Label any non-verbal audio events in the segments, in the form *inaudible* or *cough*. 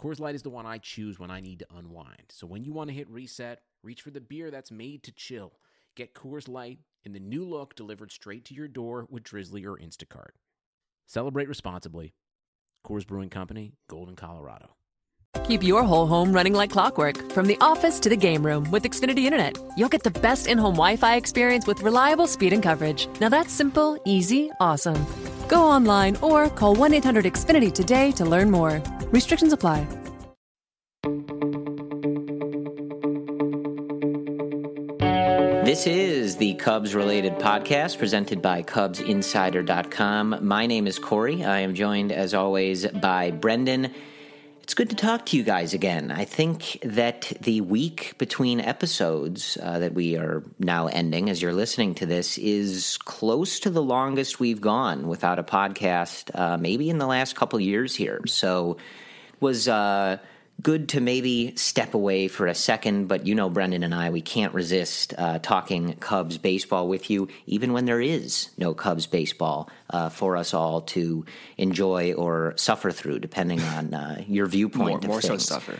Coors Light is the one I choose when I need to unwind. So when you want to hit reset, reach for the beer that's made to chill. Get Coors Light in the new look delivered straight to your door with Drizzly or Instacart. Celebrate responsibly. Coors Brewing Company, Golden, Colorado. Keep your whole home running like clockwork from the office to the game room with Xfinity Internet. You'll get the best in home Wi Fi experience with reliable speed and coverage. Now that's simple, easy, awesome. Go online or call 1 800 Xfinity today to learn more. Restrictions apply. This is the Cubs related podcast presented by CubsInsider.com. My name is Corey. I am joined, as always, by Brendan. It's good to talk to you guys again. I think that the week between episodes uh, that we are now ending as you're listening to this is close to the longest we've gone without a podcast, uh, maybe in the last couple years here. So was. Uh, good to maybe step away for a second, but you know, Brendan and I, we can't resist uh, talking Cubs baseball with you, even when there is no Cubs baseball uh, for us all to enjoy or suffer through, depending on uh, your viewpoint. More, more so suffer.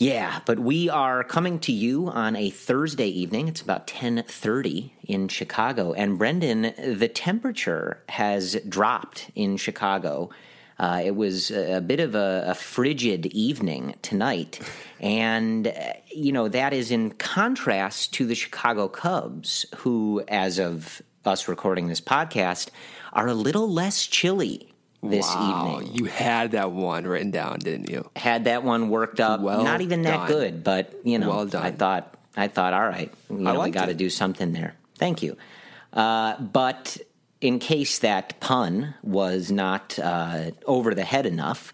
Yeah, but we are coming to you on a Thursday evening. It's about 10:30 in Chicago, and Brendan, the temperature has dropped in Chicago. Uh, it was a bit of a, a frigid evening tonight, and uh, you know that is in contrast to the Chicago Cubs, who, as of us recording this podcast, are a little less chilly this wow, evening. You had that one written down, didn't you? Had that one worked up. Well Not even that done. good, but you know, Well done. I thought I thought, all right, you know, we liked got to do something there. Thank you. Uh, but in case that pun was not uh, over the head enough,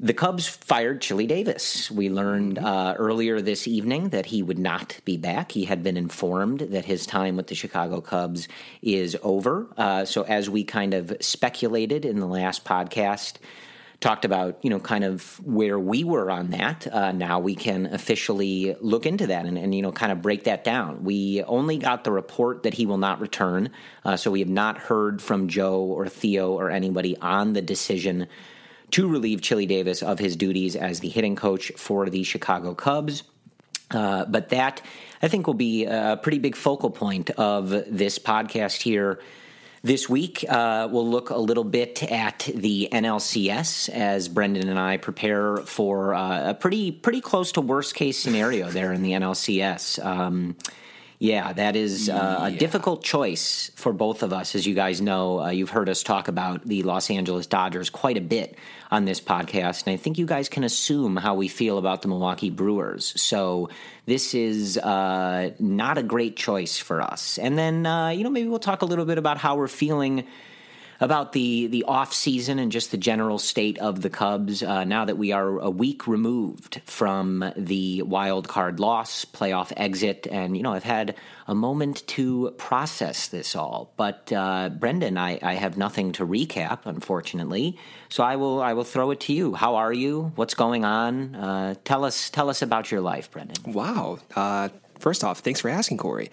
the Cubs fired Chili Davis. We learned Mm-hmm. uh, earlier this evening that he would not be back. He had been informed that his time with the Chicago Cubs is over. Uh, so, as we kind of speculated in the last podcast, talked about you know kind of where we were on that. Uh, now we can officially look into that and, and you know kind of break that down. We only got the report that he will not return, uh, so we have not heard from Joe or Theo or anybody on the decision to relieve Chili Davis of his duties as the hitting coach for the Chicago Cubs. Uh, but that, I think, will be a pretty big focal point of this podcast here this week. Uh, we'll look a little bit at the NLCS as Brendan and I prepare for uh, a pretty pretty close to worst case scenario there in the NLCS. Um, yeah, that is uh, a difficult choice for both of us. As you guys know, uh, you've heard us talk about the Los Angeles Dodgers quite a bit on this podcast, and I think you guys can assume how we feel about the Milwaukee Brewers. So this is uh, not a great choice for us. And then, uh, you know, maybe we'll talk a little bit about how we're feeling about the the off season and just the general state of the Cubs uh, now that we are a week removed from the wild card loss, playoff exit, and you know I've had a moment to process this all. But uh, Brendan, I, I have nothing to recap, unfortunately. So I will I will throw it to you. How are you? What's going on? Uh, tell us tell us about your life, Brendan. Wow. Uh, first off, thanks for asking, Corey.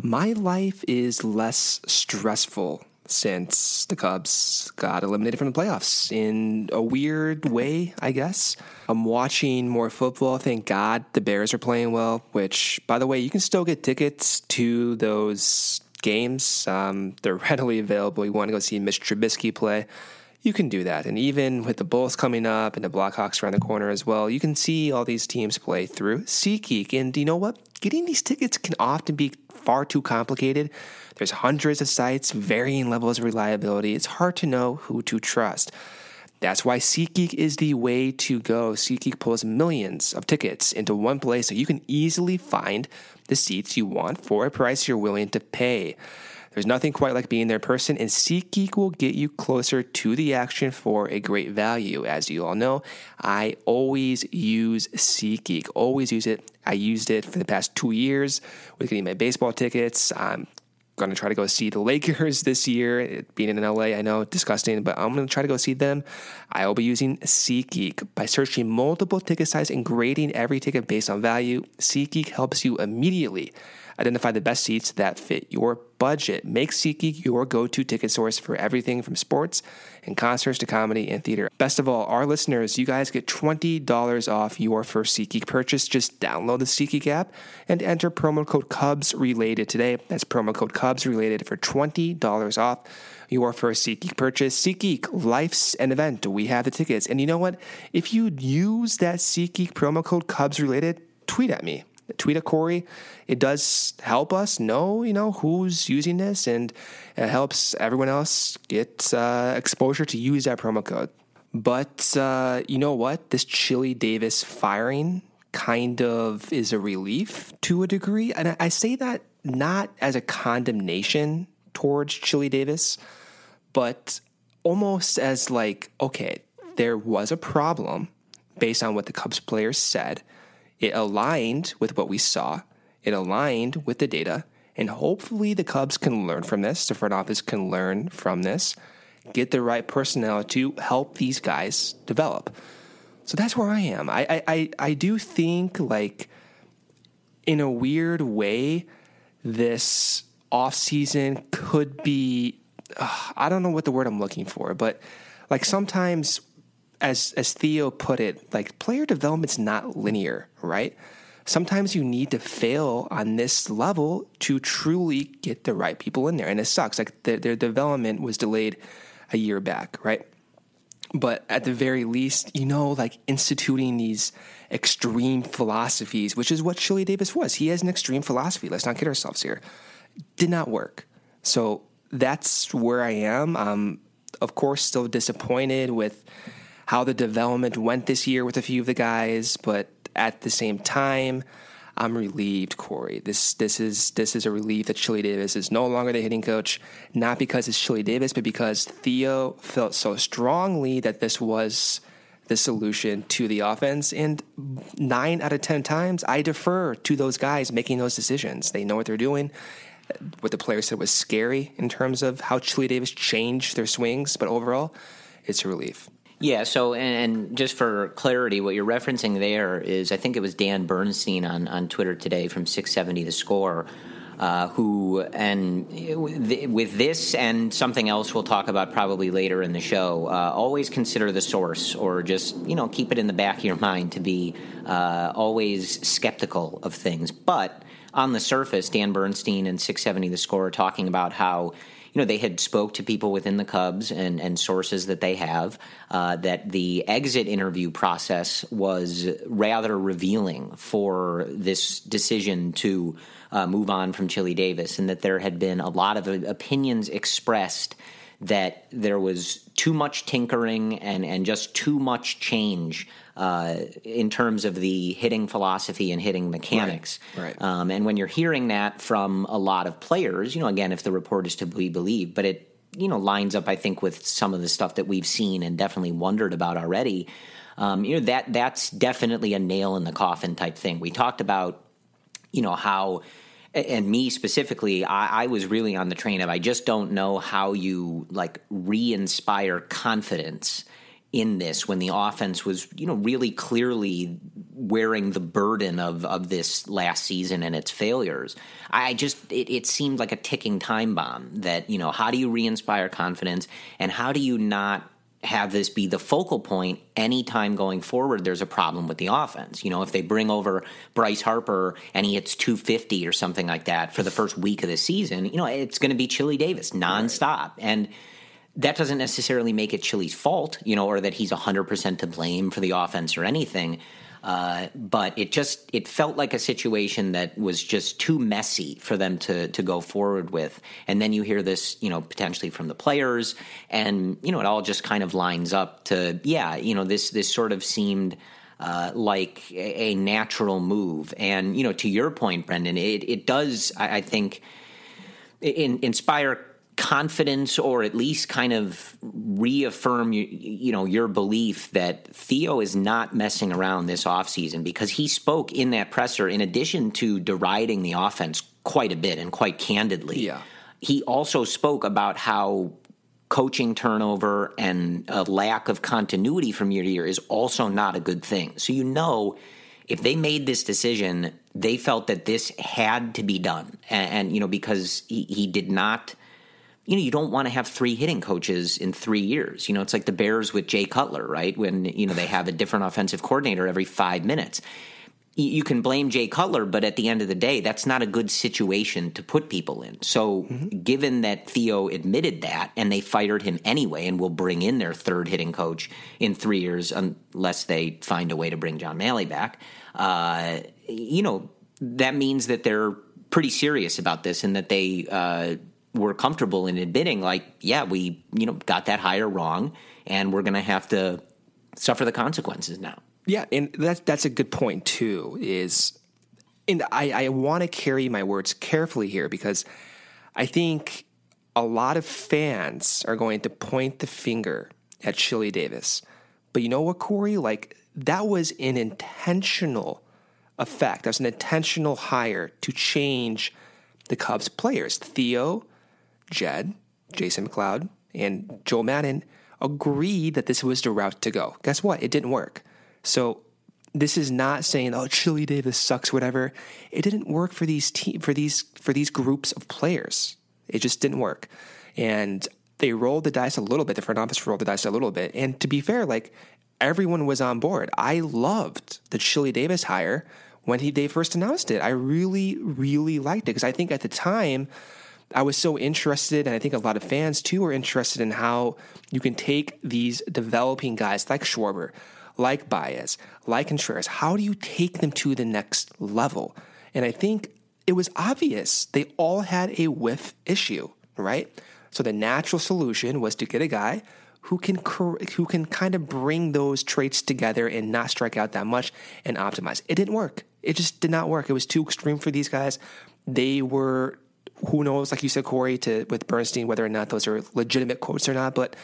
My life is less stressful since the Cubs got eliminated from the playoffs in a weird way, I guess. I'm watching more football. Thank God the Bears are playing well, which, by the way, you can still get tickets to those games. Um, they're *laughs* readily available. You want to go see Mitch Trubisky play you can do that. And even with the Bulls coming up and the Blackhawks around the corner as well, you can see all these teams play through SeatGeek. And you know what? Getting these tickets can often be far too complicated. There's hundreds of sites, varying levels of reliability. It's hard to know who to trust. That's why SeatGeek is the way to go. SeatGeek pulls millions of tickets into one place so you can easily find the seats you want for a price you're willing to pay. There's nothing quite like being there in person, and SeatGeek will get you closer to the action for a great value. As you all know, I always use SeatGeek, always use it. I used it for the past two years with getting my baseball tickets. I'm going to try to go see the Lakers *laughs* this year. Being in LA, I know, disgusting, but I'm going to try to go see them. I will be using SeatGeek. By searching multiple ticket sizes and grading every ticket based on value, SeatGeek helps you immediately Identify the best seats that fit your budget. Make SeatGeek your go to ticket source for everything from sports and concerts to comedy and theater. Best of all, our listeners, you guys get $20 off your first SeatGeek purchase. Just download the SeatGeek app and enter promo code Cubs related today. That's promo code Cubs related for $20 off your first SeatGeek purchase. SeatGeek, life's an event. We have the tickets. And you know what? If you use that SeatGeek promo code Cubs related, tweet at me tweet at Corey. It does help us know, you know, who's using this, and it helps everyone else get uh, exposure to use that promo code. But uh, you know what? This Chili Davis firing kind of is a relief to a degree, and I say that not as a condemnation towards Chili Davis, but almost as like, okay, there was a problem based on what the Cubs players said it aligned with what we saw, it aligned with the data, and hopefully the Cubs can learn from this, the front office can learn from this, get the right personnel to help these guys develop. So that's where I am. I, I, I do think, like, in a weird way, this offseason could be uh, I don't know what the word I'm looking for, but like sometimes as as Theo put it, like player development's not linear, right? Sometimes you need to fail on this level to truly get the right people in there, and it sucks. Like the, their development was delayed a year back, right? But at the very least, you know, like instituting these extreme philosophies, which is what Chili Davis was. He has an extreme philosophy. Let's not kid ourselves here. Did not work. So that's where I am. I'm, of course, still disappointed with how the development went this year with a few of the guys, but at the same time, I'm relieved, Corey. This this is this is a relief that Chili Davis is no longer the hitting coach, not because it's Chili Davis, but because Theo felt so strongly that this was the solution to the offense. And nine out of ten times, I defer to those guys making those decisions. They know what they're doing. What the player said was scary in terms of how Chili Davis changed their swings, but overall, it's a relief. Yeah. So, and just for clarity, what you're referencing there is, I think it was Dan Bernstein on on Twitter today from 670 The Score. Uh, who and with this and something else we'll talk about probably later in the show. Uh, always consider the source, or just you know keep it in the back of your mind to be uh, always skeptical of things. But on the surface, Dan Bernstein and 670 The Score are talking about how you know, they had spoke to people within the Cubs and, and sources that they have uh, that the exit interview process was rather revealing for this decision to uh, move on from Chili Davis, and that there had been a lot of opinions expressed that there was too much tinkering and, and just too much change uh, in terms of the hitting philosophy and hitting mechanics. Right. right. Um, and when you're hearing that from a lot of players, you know, again, if the report is to be believed, but it you know lines up, I think, with some of the stuff that we've seen and definitely wondered about already. Um, you know that that's definitely a nail in the coffin type thing. We talked about, you know, how and me specifically, I, I, was really on the train of I just don't know how you like re-inspire confidence in this when the offense was, you know, really clearly wearing the burden of of this last season and its failures. I just it, it seemed like a ticking time bomb that, you know, how do you re-inspire confidence and how do you not have this be the focal point anytime going forward there's a problem with the offense. You know, if they bring over Bryce Harper and he hits 250 or something like that for the first week of the season, you know, it's going to be Chili Davis nonstop. Right. And that doesn't necessarily make it Chili's fault, you know, or that he's 100% to blame for the offense or anything. Uh, but it just it felt like a situation that was just too messy for them to to go forward with. And then you hear this, you know, potentially from the players, and you know, it all just kind of lines up to yeah, you know, this this sort of seemed. Uh, like a, a, natural move, and you know, to your point, Brendan, it it does, I, I think, in, inspire confidence or at least kind of reaffirm you, you know your belief that Theo is not messing around this offseason because he spoke in that presser in addition to deriding the offense quite a bit and quite candidly. Yeah. He also spoke about how coaching turnover and a lack of continuity from year to year is also not a good thing. So you know if they made this decision, they felt that this had to be done. And, and you know because he, he did not you know, you don't want to have three hitting coaches in three years. You know, it's like the Bears with Jay Cutler, right? When, you know, they have a different offensive coordinator every five minutes. You can blame Jay Cutler, but at the end of the day, that's not a good situation to put people in. So, mm-hmm. given that Theo admitted that and they fired him anyway and will bring in their third hitting coach in three years unless they find a way to bring John Mallee back, uh, you know, that means that they're pretty serious about this and that they, uh, were comfortable in admitting, like, yeah, we you know got that hire wrong, and we're going to have to suffer the consequences now. Yeah, and that's that's a good point too. Is and I, I want to carry my words carefully here because I think a lot of fans are going to point the finger at Chili Davis. But you know what, Corey? Like that was an intentional effect. That was an intentional hire to change the Cubs players. Theo Jed, Jason McLeod, and Joe Maddon agreed that this was the route to go. Guess what? It didn't work. So this is not saying, "Oh, Chili Davis sucks," whatever. It didn't work for these team for these for these groups of players. It just didn't work, and they rolled the dice a little bit. The front office rolled the dice a little bit, and to be fair, like everyone was on board. I loved the Chili Davis hire when he they first announced it. I really, really liked it because I think at the time I was so interested, and I think a lot of fans too were interested in how you can take these developing guys like Schwarber, like Baez, like Contreras. How do you take them to the next level? And I think it was obvious they all had a whiff issue, right? So the natural solution was to get a guy who can who can kind of bring those traits together and not strike out that much and optimize. It didn't work. It just did not work. It was too extreme for these guys. They were who knows, like you said, Corey, to with Bernstein, whether or not those are legitimate quotes or not. But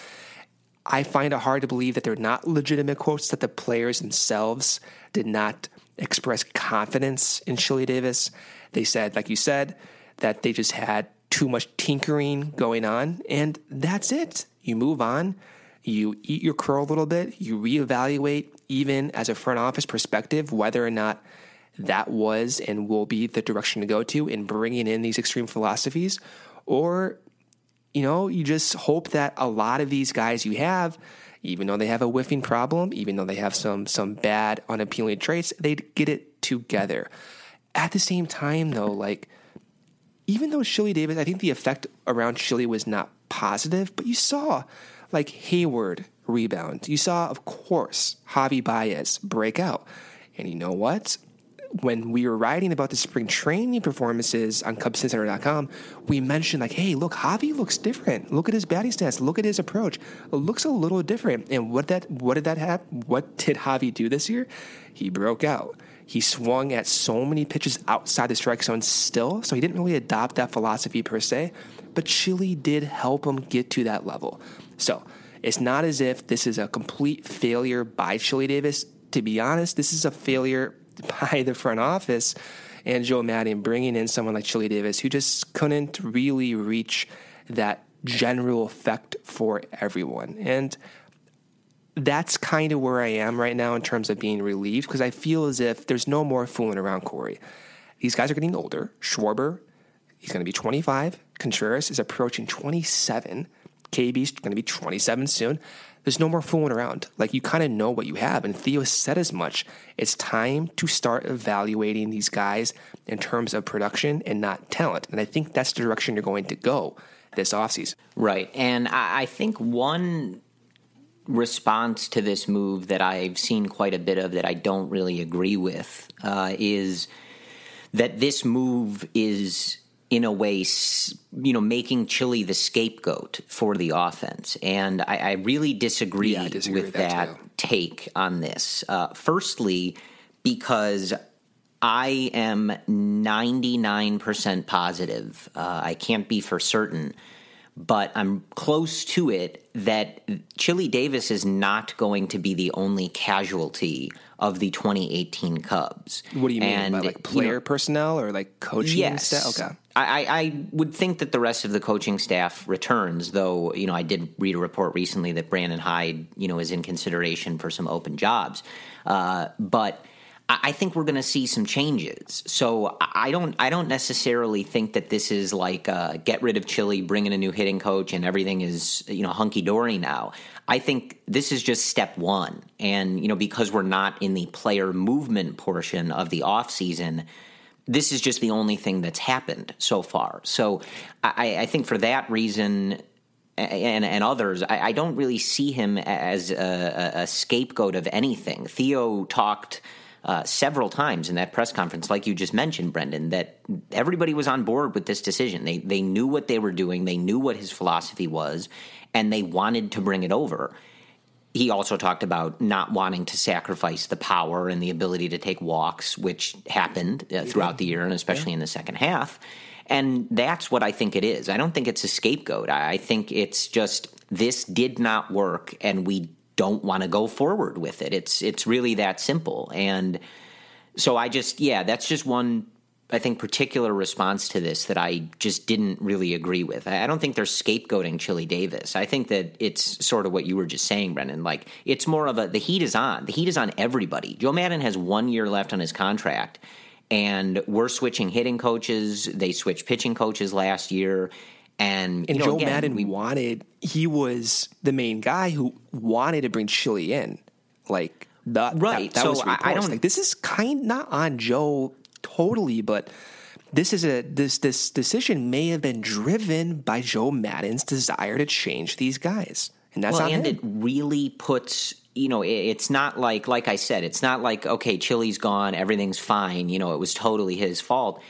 I find it hard to believe that they're not legitimate quotes, that the players themselves did not express confidence in Chili Davis. They said, like you said, that they just had too much tinkering going on, and that's it. You move on, you eat your crow a little bit, you reevaluate, even as a front office perspective, whether or not that was and will be the direction to go to in bringing in these extreme philosophies, or you know, you just hope that a lot of these guys you have, even though they have a whiffing problem, even though they have some some bad unappealing traits, they get it together. At the same time, though, like even though Chili Davis, I think the effect around Chili was not positive, but you saw like Heyward rebound. You saw, of course, Javi Baez break out. And you know what? When we were writing about the spring training performances on CubsInsider.com, we mentioned like, hey, look, Javi looks different. Look at his batting stance. Look at his approach. It looks a little different. And what that what did that have? What did Javi do this year? He broke out. He swung at so many pitches outside the strike zone still, so he didn't really adopt that philosophy per se. But Chili did help him get to that level. So it's not as if this is a complete failure by Chili Davis. To be honest, this is a failure *laughs* by the front office and Joe Maddon bringing in someone like Chili Davis who just couldn't really reach that general effect for everyone. And that's kind of where I am right now in terms of being relieved because I feel as if there's no more fooling around Corey. These guys are getting older. Schwarber, he's going to be 25. Contreras is approaching 27. KB's going to be 27 soon. There's no more fooling around. Like you kind of know what you have. And Theo said as much. It's time to start evaluating these guys in terms of production and not talent. And I think that's the direction you're going to go this offseason. Right. And I think one response to this move that I've seen quite a bit of that I don't really agree with uh, is that this move is in a way, you know, making Chili the scapegoat for the offense. And I, I really disagree, yeah, I disagree with, with, that, that take on this. Uh, firstly, because I am 99% positive, uh, I can't be for certain but I'm close to it that Chili Davis is not going to be the only casualty of the 2018 Cubs. What do you mean and, by like player you know, personnel or like coaching yes, staff? Okay. I, I would think that the rest of the coaching staff returns, though. You know, I did read a report recently that Brandon Hyde, you know, is in consideration for some open jobs. Uh, but I think we're going to see some changes. So I don't I don't necessarily think that this is like uh, get rid of Chili, bring in a new hitting coach, and everything is you know hunky dory now. I think this is just step one, and you know because we're not in the player movement portion of the off season, this is just the only thing that's happened so far. So I, I think for that reason, and, and others, I, I, don't really see him as a, a, scapegoat of anything. Theo talked uh, several times in that press conference, like you just mentioned, Brendan, that everybody was on board with this decision. They they knew what they were doing, they knew what his philosophy was, and they wanted to bring it over. He also talked about not wanting to sacrifice the power and the ability to take walks, which happened uh, throughout the year and especially yeah. in the second half. And that's what I think it is. I don't think it's a scapegoat. I think it's just this did not work and we don't want to go forward with it. It's it's really that simple. And so I just yeah, that's just one I think particular response to this that I just didn't really agree with. I don't think they're scapegoating Chili Davis. I think that it's sort of what you were just saying, Brendan. Like it's more of a the heat is on. The heat is on everybody. Joe Maddon has one year left on his contract, and we're switching hitting coaches. They switched pitching coaches last year. And, and know, Joe again, Maddon we wanted he was the main guy who wanted to bring Chili in, like that. Right. That, that so was I, I don't like this is kind not on Joe totally, but this is a this this decision may have been driven by Joe Maddon's desire to change these guys, and that's well, and him. it really puts you know, it's not like, like I said, it's not like, okay, Chili's gone, everything's fine. You know, it was totally his fault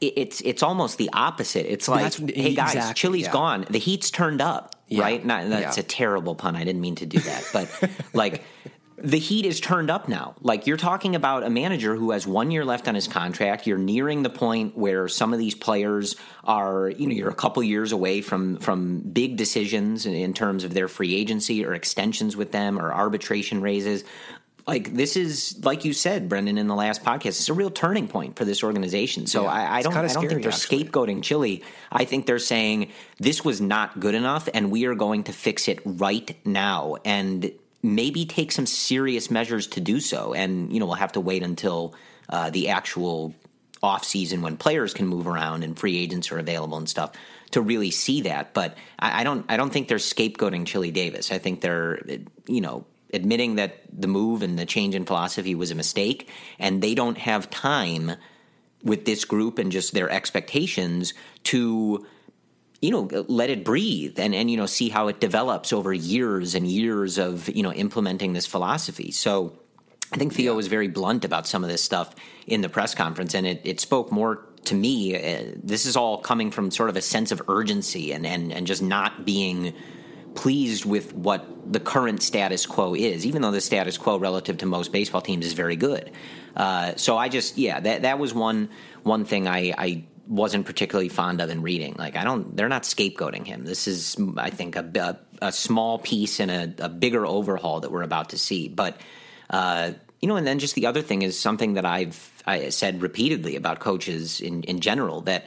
it's it's almost the opposite. It's like, hey guys, exactly, Chili's yeah. gone. The heat's turned up, yeah. right? Not, that's yeah. a terrible pun. I didn't mean to do that, but *laughs* like the heat is turned up now. Like you're talking about a manager who has one year left on his contract. You're nearing the point where some of these players are, you know, you're a couple years away from from big decisions in, in terms of their free agency or extensions with them or arbitration raises like this is like you said, Brendan, in the last podcast. It's a real turning point for this organization. So yeah, I, I, don't, I don't scary, think they're actually. scapegoating Chili. I think they're saying this was not good enough, and we are going to fix it right now, and maybe take some serious measures to do so. And you know, we'll have to wait until uh, the actual off season when players can move around and free agents are available and stuff to really see that. But I, I don't, I don't think they're scapegoating Chili Davis. I think they're, you know admitting that the move and the change in philosophy was a mistake, and they don't have time with this group and just their expectations to you know let it breathe and and you know see how it develops over years and years of you know implementing this philosophy so i think theo was very blunt about some of this stuff in the press conference and it, it spoke more to me uh, this is all coming from sort of a sense of urgency and and and just not being pleased with what the current status quo is, even though the status quo relative to most baseball teams is very good. Uh, so I just, yeah, that that was one one thing I, I wasn't particularly fond of in reading. Like I don't, they're not scapegoating him. This is, I think, a, a, a small piece in a, a, bigger overhaul that we're about to see. But uh, you know, and then just the other thing is something that I've I said repeatedly about coaches in in general that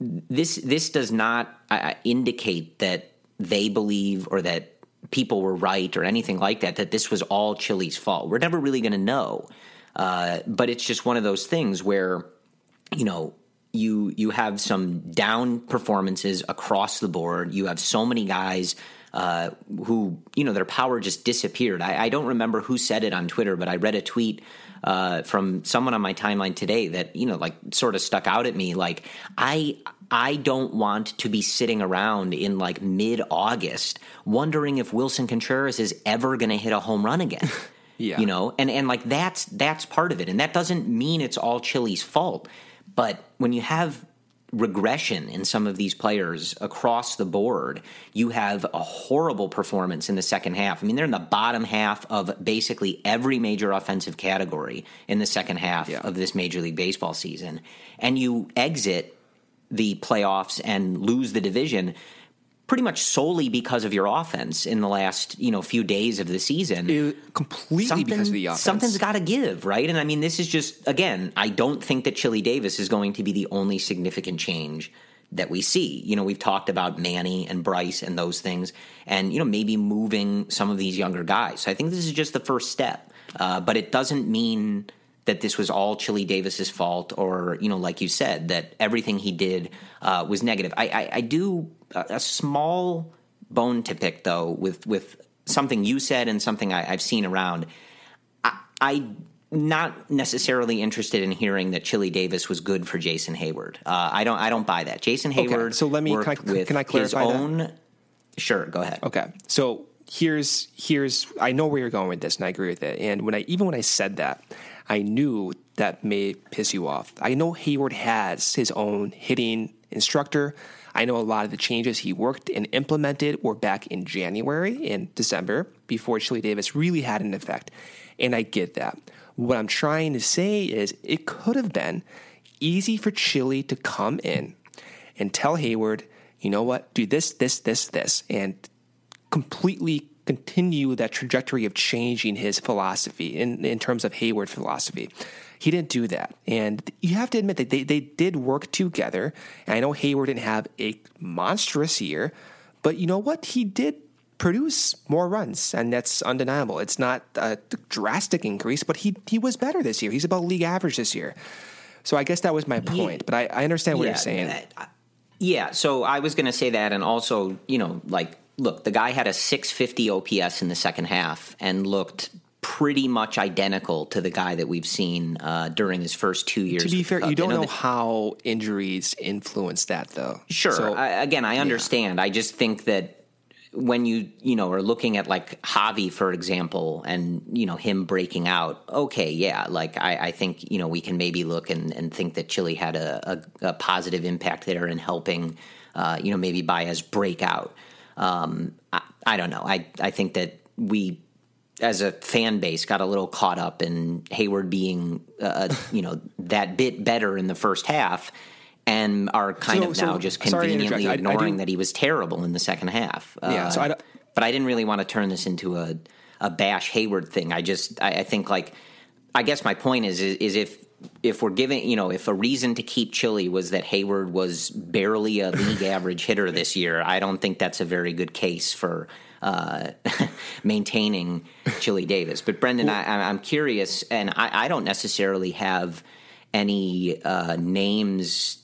this this does not uh, indicate that they believe or that people were right or anything like that. That this was all Chili's fault. We're never really going to know. Uh, but it's just one of those things where you know you you have some down performances across the board. You have so many guys uh, who you know their power just disappeared. I, I, don't remember who said it on Twitter, but I read a tweet uh, from someone on my timeline today that you know like sort of stuck out at me. Like I I don't want to be sitting around in like mid August wondering if Willson Contreras is ever going to hit a home run again. *laughs* yeah. You know, and and like that's that's part of it, and that doesn't mean it's all Chili's fault. But when you have regression in some of these players across the board, you have a horrible performance in the second half. I mean, they're in the bottom half of basically every major offensive category in the second half yeah. of this Major League Baseball season. And you exit the playoffs and lose the division pretty much solely because of your offense in the last you know few days of the season. It, completely Something, because of the offense. Something's got to give, right? And I mean, this is just again, I don't think that Chili Davis is going to be the only significant change that we see. You know, we've talked about Manny and Bryce and those things, and you know maybe moving some of these younger guys. So I think this is just the first step, uh, but it doesn't mean that this was all Chili Davis's fault, or you know, like you said, that everything he did uh, was negative. I, I, I do a, small bone to pick though with with something you said and something I, have seen around. I, I not necessarily interested in hearing that Chili Davis was good for Jason Heyward. Uh, I don't. I don't buy that. Jason Heyward. Okay, so let me. Can I, can I clarify his own? That? Sure. Go ahead. Okay. So here's here's. I know where you're going with this, and I agree with it. And when I even when I said that, I knew that may piss you off. I know Heyward has his own hitting instructor. I know a lot of the changes he worked and implemented were back in January and December before Chili Davis really had an effect. And I get that. What I'm trying to say is it could have been easy for Chili to come in and tell Heyward, you know what, do this, this, this, this, and completely continue that trajectory of changing his philosophy in, in terms of Heyward philosophy. He didn't do that. And you have to admit that they, they did work together. And I know Heyward didn't have a monstrous year, but you know what? He did produce more runs, and that's undeniable. It's not a drastic increase, but he, he was better this year. He's about league average this year. So I guess that was my point, but I, I understand what yeah, you're saying. Yeah, so I was going to say that, and also, you know, like look, the guy had a 650 OPS in the second half and looked pretty much identical to the guy that we've seen uh, during his first two years. To be fair, you don't know, know how injuries influence that, though. Sure. So, I, again, I understand. Yeah. I just think that when you you know are looking at like Javi, for example, and you know him breaking out, okay, yeah, like I, I think you know we can maybe look and, and think that Chili had a, a, a positive impact there in helping, uh, you know, maybe Baez break out. Um, I, I, don't know. I I think that we, as a fan base, got a little caught up in Heyward being, uh, you know, *laughs* that bit better in the first half, and are kind so, of now so, just conveniently ignoring I, I that he was terrible in the second half. Yeah. Uh, so I but I didn't really want to turn this into a a bash Heyward thing. I just I, I think like I guess my point is, is, is if if we're giving, you know, if a reason to keep Chili was that Heyward was barely a league *laughs* average hitter this year, I don't think that's a very good case for uh, *laughs* maintaining Chili Davis. But Brendan, well, I, am curious, and I, I, don't necessarily have any uh, names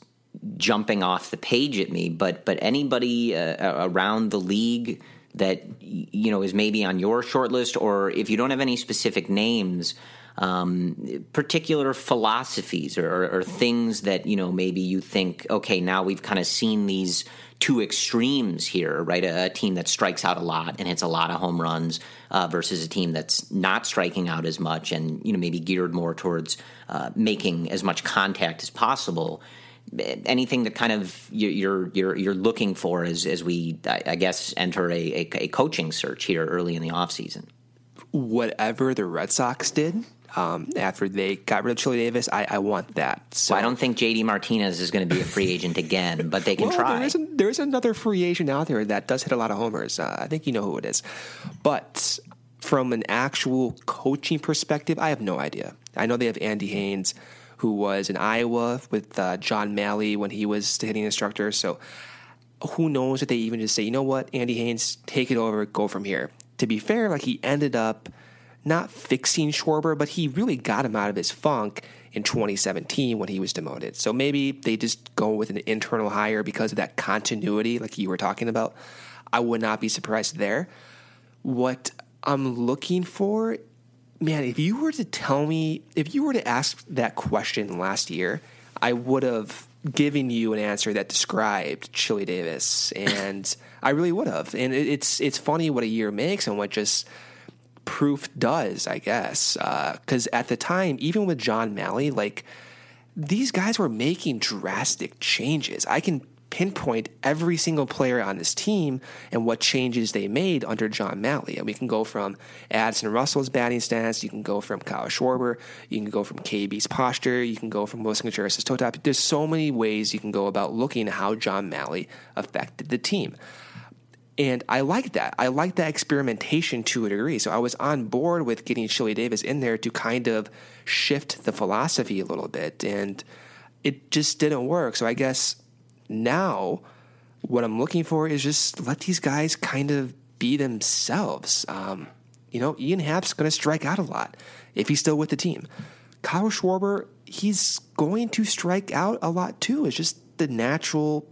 jumping off the page at me, but but anybody uh, around the league that you know is maybe on your short list, or if you don't have any specific names um, particular philosophies or, or, things that you know maybe you think okay now we've kind of seen these two extremes here right a, a, team that strikes out a lot and hits a lot of home runs uh, versus a team that's not striking out as much and you know maybe geared more towards uh, making as much contact as possible anything that kind of you're you're you're looking for as as we I guess enter a, a, a coaching search here early in the off season. Whatever the Red Sox did, um, after they got rid of Chili Davis. I, I want that. So well, I don't think JD Martinez is going to be a free agent again, but they can well, try. There is, there is, another free agent out there that does hit a lot of homers. Uh, I think you know who it is. But from an actual coaching perspective, I have no idea. I know they have Andy Haines, who was in Iowa with uh, John Mallee when he was the hitting instructor. So who knows if they even just say, you know what, Andy Haines, take it over, go from here. To be fair, like he ended up – not fixing Schwarber, but he really got him out of his funk in 2017 when he was demoted. So maybe they just go with an internal hire because of that continuity, like you were talking about. I would not be surprised there. What I'm looking for, man, if you were to tell me, if you were to ask that question last year, I would have given you an answer that described Chili Davis, and *laughs* I really would have. And it's it's funny what a year makes and what just proof does, I guess. Because uh, at the time, even with John Mallee, like these guys were making drastic changes. I can pinpoint every single player on this team and what changes they made under John Mallee. And we can go from Addison Russell's batting stance, you can go from Kyle Schwarber, you can go from KB's posture, you can go from Willson Contreras' toe tap. There's so many ways you can go about looking how John Mallee affected the team. And I like that. I like that experimentation to a degree. So I was on board with getting Chili Davis in there to kind of shift the philosophy a little bit. And it just didn't work. So I guess now what I'm looking for is just let these guys kind of be themselves. Um, you know, Ian Happ's going to strike out a lot if he's still with the team. Kyle Schwarber, he's going to strike out a lot too. It's just the natural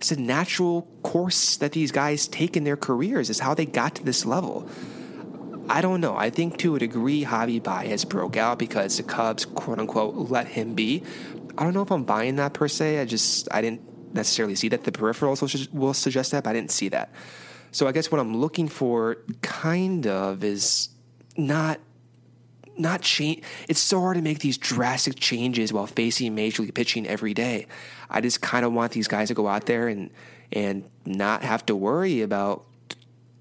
it's a natural course that these guys take in their careers, is how they got to this level. I don't know. I think to a degree, Javi Baez broke out because the Cubs, quote unquote, let him be. I don't know if I'm buying that per se. I just, I didn't necessarily see that. The peripherals will suggest that, but I didn't see that. So I guess what I'm looking for kind of is not not change. It's so hard to make these drastic changes while facing major league pitching every day. I just kind of want these guys to go out there and and not have to worry about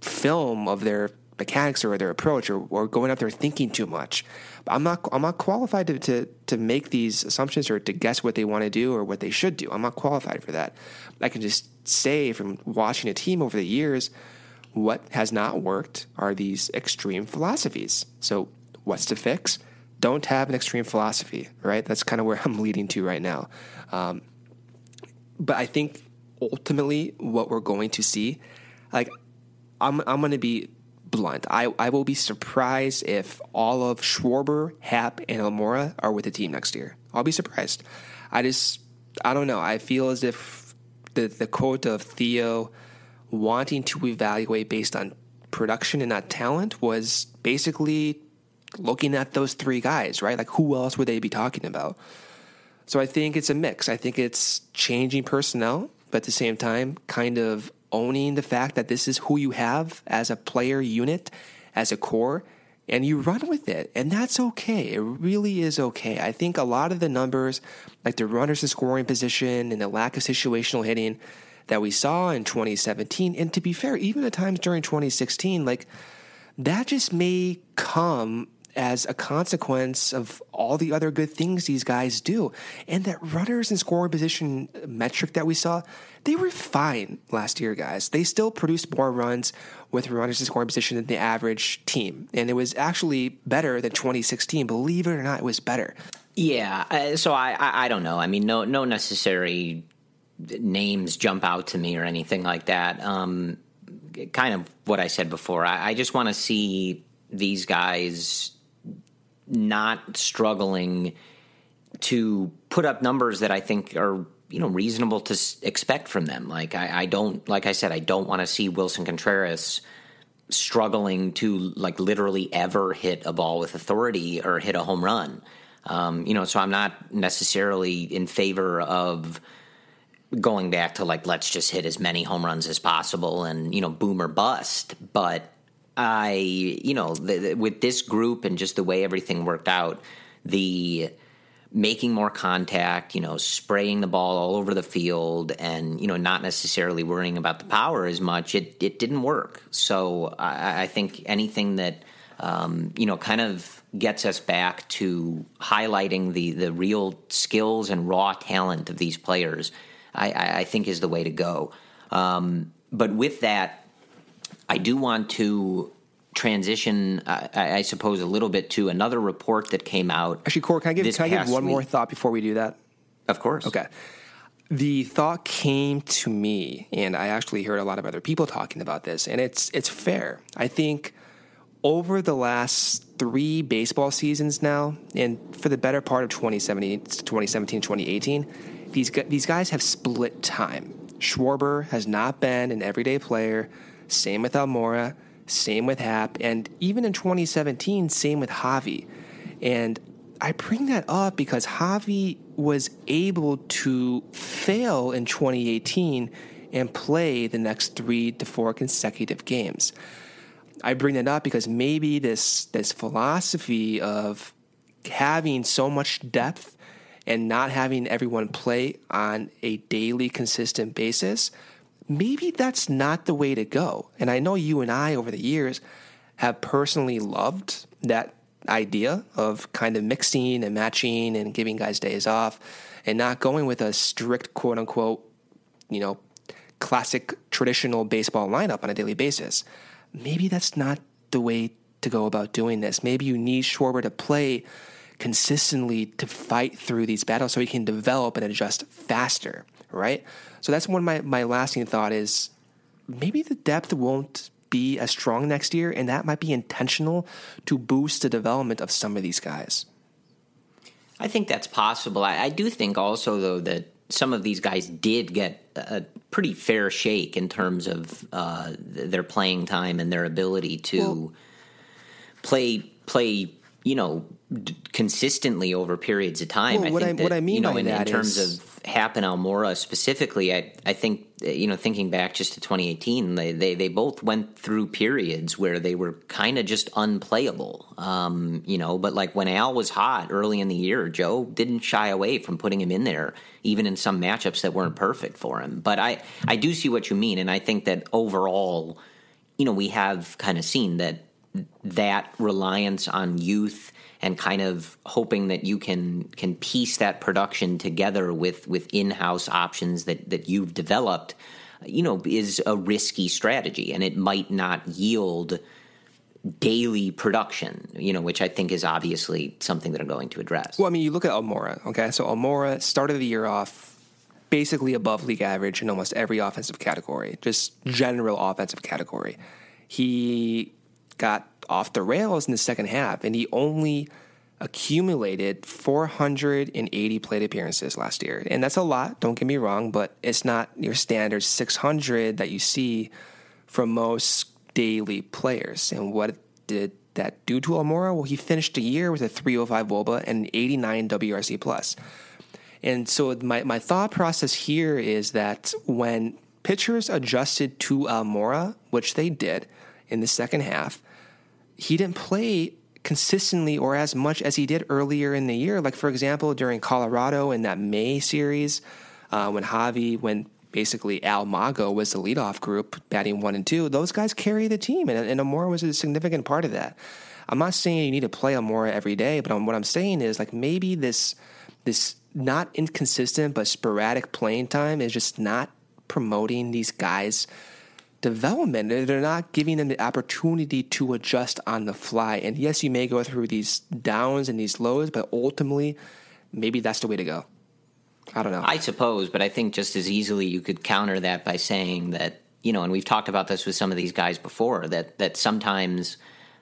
film of their mechanics or their approach or, or going out there thinking too much. I'm not I'm not qualified to, to to make these assumptions or to guess what they want to do or what they should do. I'm not qualified for that. I can just say from watching a team over the years what has not worked are these extreme philosophies. So what's to fix? Don't have an extreme philosophy, right? That's kind of where *laughs* I'm leading to right now. Um, but I think ultimately what we're going to see, like I'm I'm going to be blunt. I, I will be surprised if all of Schwarber, Happ, and Almora are with the team next year. I'll be surprised. I just I don't know. I feel as if the the quote of Theo wanting to evaluate based on production and not talent was basically looking at those three guys, right? Like who else would they be talking about? So I think it's a mix. I think it's changing personnel, but at the same time, kind of owning the fact that this is who you have as a player unit, as a core, and you run with it. And that's okay. It really is okay. I think a lot of the numbers, like the runners in scoring position and the lack of situational hitting that we saw in 2017, and to be fair, even at times during 2016, like that just may come as a consequence of all the other good things these guys do. And that runners in scoring position metric that we saw, they were fine last year, guys. They still produced more runs with runners in scoring position than the average team. And it was actually better than 2016. Believe it or not, it was better. Yeah. Uh, so I, I, I don't know. I mean, no, no necessary names jump out to me or anything like that. Um, kind of what I said before. I, I just want to see these guys not struggling to put up numbers that I think are you know reasonable to expect from them. Like I, I don't, like I said, I don't want to see Willson Contreras struggling to like literally ever hit a ball with authority or hit a home run. Um, you know, so I'm not necessarily in favor of going back to like let's just hit as many home runs as possible and you know boom or bust. But I, you know, the, the, with this group and just the way everything worked out, the making more contact, you know, spraying the ball all over the field and, you know, not necessarily worrying about the power as much, it, it didn't work. So I, I think anything that, um, you know, kind of gets us back to highlighting the, the real skills and raw talent of these players, I, I think is the way to go. Um, but with that, I do want to transition, uh, I, suppose, a little bit to another report that came out. Actually, Core, can I give, can I give one week? more thought before we do that? Of course. Okay. The thought came to me, and I actually heard a lot of other people talking about this, and it's it's fair. I think over the last three baseball seasons now, and for the better part of 2017, 2017 2018, these these guys have split time. Schwarber has not been an everyday player. Same with Almora. Same with Happ. And even in 2017, same with Javi. And I bring that up because Javi was able to fail in 2018 and play the next three to four consecutive games. I bring that up because maybe this this philosophy of having so much depth and not having everyone play on a daily consistent basis maybe that's not the way to go. And I know you and I over the years have personally loved that idea of kind of mixing and matching and giving guys days off and not going with a strict quote unquote, you know, classic traditional baseball lineup on a daily basis. Maybe that's not the way to go about doing this. Maybe you need Schwarber to play consistently to fight through these battles so he can develop and adjust faster, right? So that's one of my, my lasting thought is maybe the depth won't be as strong next year, and that might be intentional to boost the development of some of these guys. I think that's possible. I, I do think also, though, that some of these guys did get a pretty fair shake in terms of uh, their playing time and their ability to well, play play you know d- consistently over periods of time. Well, I what, I, that, what I mean you know, in, in terms is... of Happ and Almora specifically, I I think you know thinking back just to 2018, they they, they both went through periods where they were kind of just unplayable. Um, you know, but like when Al was hot early in the year, Joe didn't shy away from putting him in there, even in some matchups that weren't perfect for him. But I I do see what you mean, and I think that overall, you know, we have kind of seen that that reliance on youth and kind of hoping that you can can piece that production together with with in-house options that that you've developed you know is a risky strategy. And it might not yield daily production you know which i think is obviously something that i'm going to address. Well i mean you look at almora okay? So almora started the year off basically above league average in almost every offensive category just general offensive category. He got off the rails in the second half, and he only accumulated 480 plate appearances last year. And that's a lot, don't get me wrong, but it's not your standard 600 that you see from most daily players. And what did that do to Almora? Well, he finished the year with a 305 WOBA and 89 WRC plus. And so my, my thought process here is that when pitchers adjusted to Almora, which they did in the second half, he didn't play consistently or as much as he did earlier in the year. Like, for example, during Colorado in that May series, uh, when Javi, when basically Al Mago was the leadoff group batting one and two, those guys carry the team, and, and Almora was a significant part of that. I'm not saying you need to play Almora every day, but what I'm saying is like maybe this this not inconsistent but sporadic playing time is just not promoting these guys development. They're not giving them the opportunity to adjust on the fly. And yes, you may go through these downs and these lows, but ultimately, maybe that's the way to go. I don't know. I suppose, but I think just as easily you could counter that by saying that, you know, and we've talked about this with some of these guys before, that, that sometimes,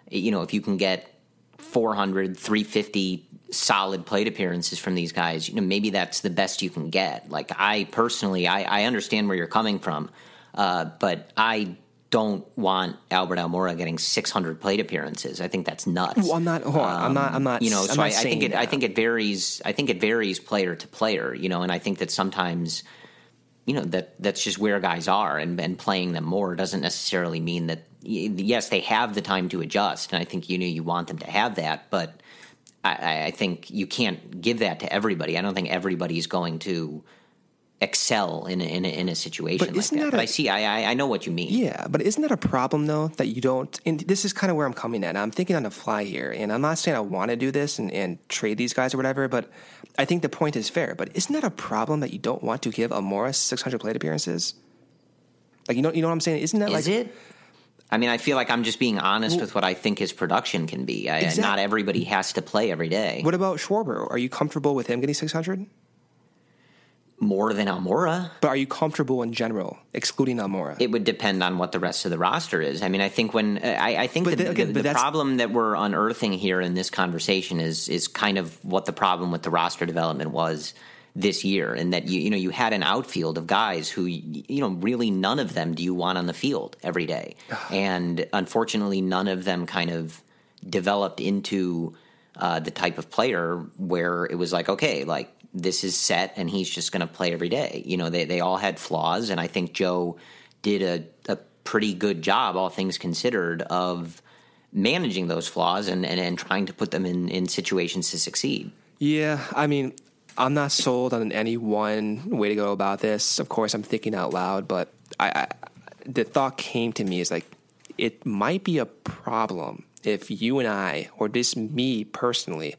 you know, if you can get 400, 350 solid plate appearances from these guys, you know, maybe that's the best you can get. Like, I personally, I, I understand where you're coming from uh, but I don't want Albert Almora getting 600 plate appearances. I think that's nuts. Well, I'm not. Um, I'm not. I'm not. You know, so I, I, think it. That. I think it varies. I think it varies player to player. You know, and I think that sometimes, you know, that that's just where guys are, and, and playing them more doesn't necessarily mean that. Yes, they have the time to adjust, and I think you know you want them to have that, but I, I think you can't give that to everybody. I don't think everybody's going to excel in a, in a, in a situation But like that. that but a- I see. I, I I know what you mean. Yeah, but isn't that a problem though that you don't? And this is kind of where I'm coming at. I'm thinking on the fly here, and I'm not saying I want to do this and, and trade these guys or whatever, but I think the point is fair. But isn't that a problem that you don't want to give Almora 600 plate appearances? Like you know, you know what I'm saying? Isn't that Is like it? I mean, I feel like I'm just being honest with what I think his production can be. I, Exact- Not everybody has to play every day. What about Schwarber? Are you comfortable with him getting 600? More than Almora. But are you comfortable in general, excluding Almora? It would depend on what the rest of the roster is. I mean, I think when uh, I, I think But the, then again, the, the problem that we're unearthing here in this conversation is is kind of what the problem with the roster development was this year, and that you you know you had an outfield of guys who you know really none of them do you want on the field every day, *sighs* and unfortunately none of them kind of developed into uh, the type of player where it was like okay like this is set and he's just going to play every day. You know they they all had flaws, and I think Joe did a, a pretty good job, all things considered, of managing those flaws and, and, and trying to put them in, in situations to succeed. Yeah, I mean, I'm not sold on any one way to go about this. Of course, I'm thinking out loud, but I, I the thought came to me is like it might be a problem if you and I, or just me personally,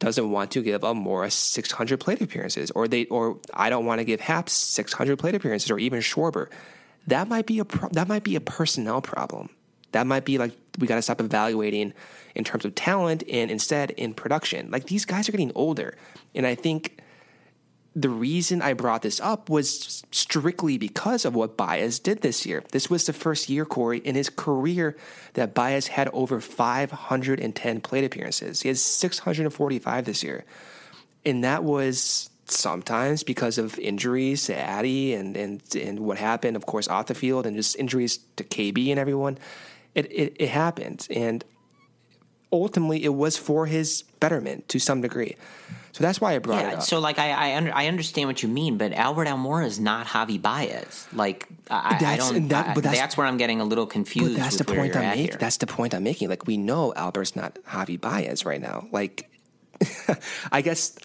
doesn't want to give Almora 600 plate appearances, or they, or I don't want to give Haps 600 plate appearances, or even Schwarber. That might be a pro- that might be a personnel problem. That might be like we got to stop evaluating in terms of talent and instead in production. Like these guys are getting older, and I think the reason I brought this up was strictly because of what Baez did this year. This was the first year, Corey, in his career that Baez had over 510 plate appearances. He has 645 this year. And that was sometimes because of injuries to Addy and, and, and what happened, of course, off the field and just injuries to KB and everyone. It, it, it happened. And ultimately, it was for his betterment to some degree. So that's why I brought it up. so like I I, under, I understand what you mean, but Albert Almora is not Javi Baez. Like I, I- I That's- don't. that- but that's, that's- where I'm getting a little confused. But that's the point I'm making. here. That's the point I'm making. Like we know Albert's not Javi Baez right now. Like *laughs* I guess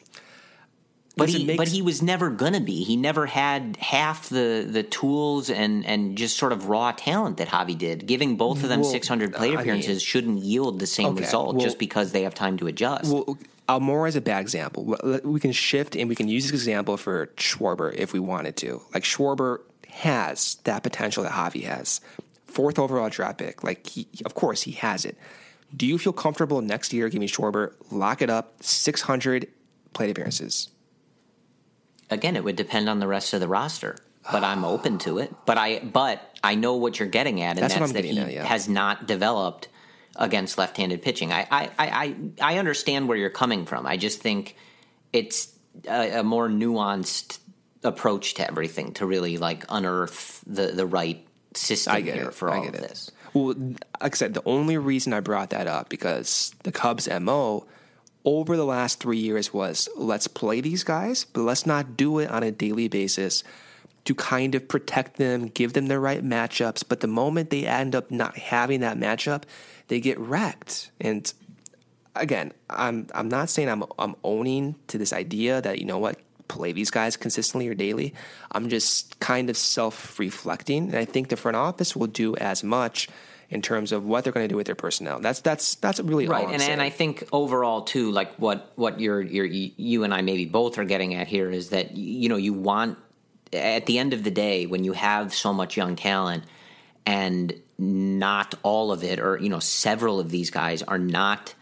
but he make but he was never gonna be. He never had half the the tools and and just sort of raw talent that Javi did. Giving both of them Well, 600 plate I mean- appearances shouldn't yield the same Okay, result well- just because they have time to adjust. well Almora is a bad example. We can shift and we can use this example for Schwarber if we wanted to. Like Schwarber has that potential that Javi has. Fourth overall draft pick. Like he, of course he has it. Do you feel comfortable next year giving Schwarber lock it up 600 plate appearances? Again, it would depend on the rest of the roster. But I'm open to it. But I but I know what you're getting at, and That's that's, that he at, yeah. has not developed against left-handed pitching. I I, I, I I understand where you're coming from. I just think it's a, a more nuanced approach to everything to really like unearth the the right system here it. for all of it. this. Well, like I said, the only reason I brought that up because the Cubs' mo over the last three years was let's play these guys, but let's not do it on a daily basis to kind of protect them, give them the right matchups. But the moment they end up not having that matchup, they get wrecked. And again, I'm I'm not saying I'm I'm owning to this idea that you know what play these guys consistently or daily. I'm just kind of self-reflecting, and I think the front office will do as much in terms of what they're going to do with their personnel. That's that's that's really right and, saying. and i think overall too like what what you're, you're you and i maybe both are getting at here is that you know you want at the end of the day when you have so much young talent and not all of it or you know several of these guys are not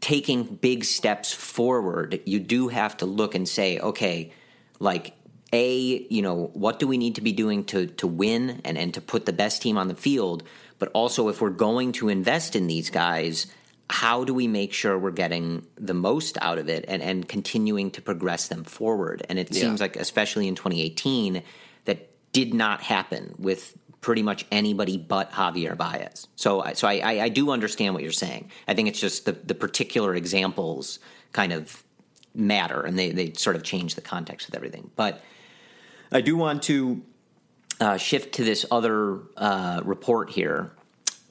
taking big steps forward you do have to look and say okay like a you know what do we need to be doing to to win and and to put the best team on the field but also if we're going to invest in these guys how do we make sure we're getting the most out of it and and continuing to progress them forward and it Yeah. seems like especially in 2018 that did not happen with pretty much anybody but Javier Baez. So, I- so I, I, I do understand what you're saying. I think it's just the, the particular examples kind of matter, and they, they sort of change the context with everything. But I do want to uh, shift to this other uh, report here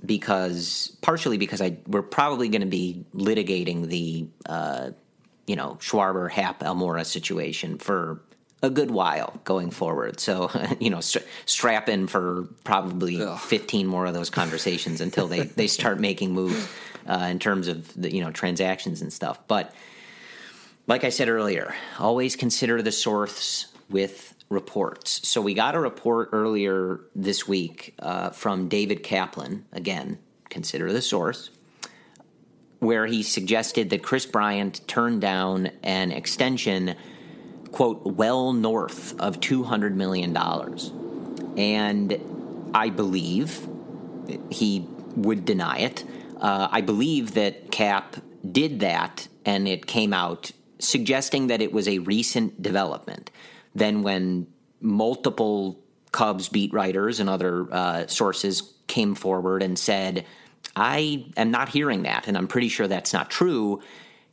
because partially because I we're probably going to be litigating the uh, you know Schwarber Happ Almora situation for a good while going forward. So *laughs* you know st- strap in for probably Ugh. 15 more of those conversations until they they start making moves uh, in terms of the you know transactions and stuff. But like I said earlier, always consider the source with reports. So we got a report earlier this week uh, from David Kaplan. Again, consider the source. Where he suggested that Kris Bryant turned down an extension, quote, well north of $200 million. And I believe he would deny it. Uh, I believe that Cap did that and it came out suggesting that it was a recent development. Then, when multiple Cubs beat writers and other uh, sources came forward and said, I am not hearing that, and I'm pretty sure that's not true.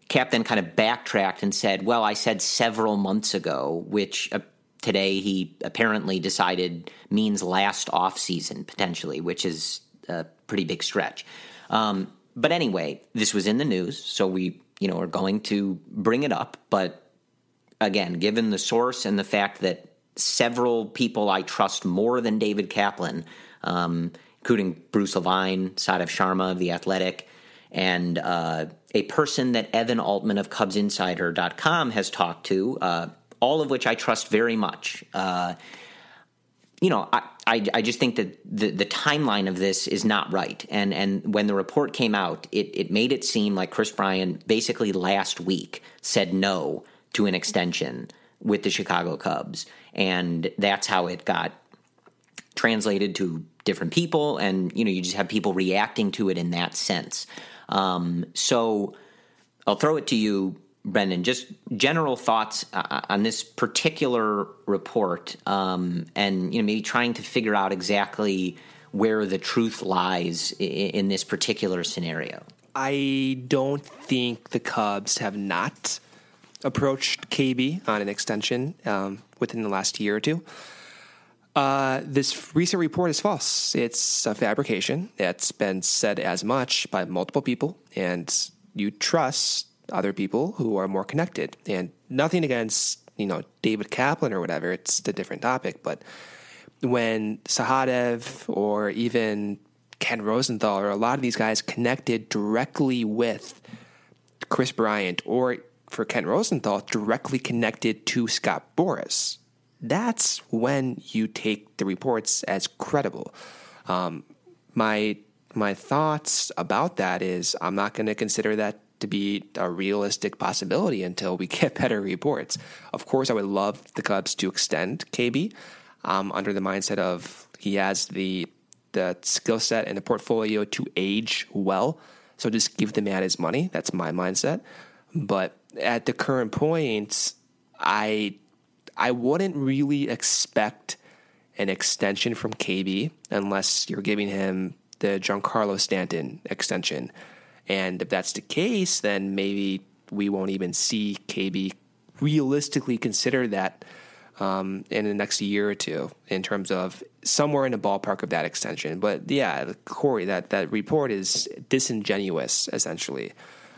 Cap then kind of backtracked and said, Well, I said several months ago, which uh, today he apparently decided means last off season potentially, which is a pretty big stretch. Um, but anyway, this was in the news, so we you know are going to bring it up. But again, given the source and the fact that several people I trust more than David Kaplan, um, including Bruce Levine, Sahadev Sharma of The Athletic, and uh, a person that Evan Altman of CubsInsider.com has talked to, uh, all of which I trust very much. Uh, you know, I, I, I, just think that the, the timeline of this is not right. And and when the report came out, it, it made it seem like Kris Bryant basically last week said no to an extension with the Chicago Cubs. And that's how it got translated to different people. And, you know, you just have people reacting to it in that sense. Um, so I'll throw it to you, Brendan. Just general thoughts uh, on this particular report um, and, you know, maybe trying to figure out exactly where the truth lies in, in this particular scenario. I don't think the Cubs have not approached KB on an extension um, within the last year or two. Uh, this recent report is false. It's a fabrication. It's been said as much by multiple people, and you trust other people who are more connected. And nothing against you know David Kaplan or whatever. It's a different topic, but when Sahadev or even Ken Rosenthal or a lot of these guys connected directly with Kris Bryant or for Ken Rosenthal directly connected to Scott Boras. That's when you take the reports as credible. Um, my my thoughts about that is I'm not going to consider that to be a realistic possibility until we *laughs* get better reports. Of course, I would love the Cubs to extend KB um, under the mindset of he has the the skill set and the portfolio to age well. So just give the man his money. That's my mindset. But at the current point, I I wouldn't really expect an extension from KB unless you're giving him the Giancarlo Stanton extension. And if that's the case, then maybe we won't even see KB realistically consider that um, in the next year or two in terms of somewhere in the ballpark of that extension. But yeah, Corey, that, that report is disingenuous, essentially.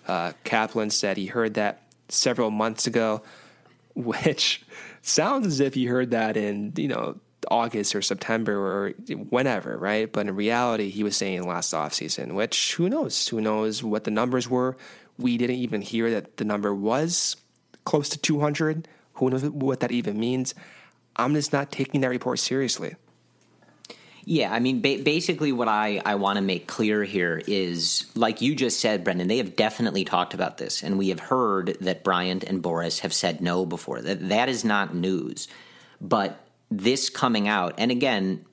Uh, Kaplan said he heard that several months ago, *laughs* which sounds as if you heard that in, you know, August or September or whenever, right? But in reality, he was saying last offseason, which who knows? Who knows what the numbers were? We didn't even hear that the number was close to 200. Who knows what that even means? I'm just not taking that report seriously. Yeah, I mean, ba- basically, what I, I want to make clear here is, like you just said, Brendan, they have definitely talked about this, and we have heard that Bryant and Boras have said no before. That that is not news, but this coming out, and again,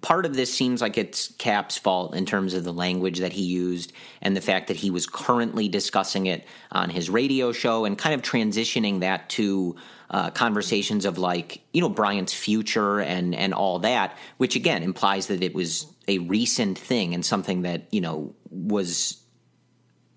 part of this seems like it's Cap's fault in terms of the language that he used and the fact that he was currently discussing it on his radio show and kind of transitioning that to uh, conversations of like you know Bryant's future and and all that, which again implies that it was a recent thing and something that you know was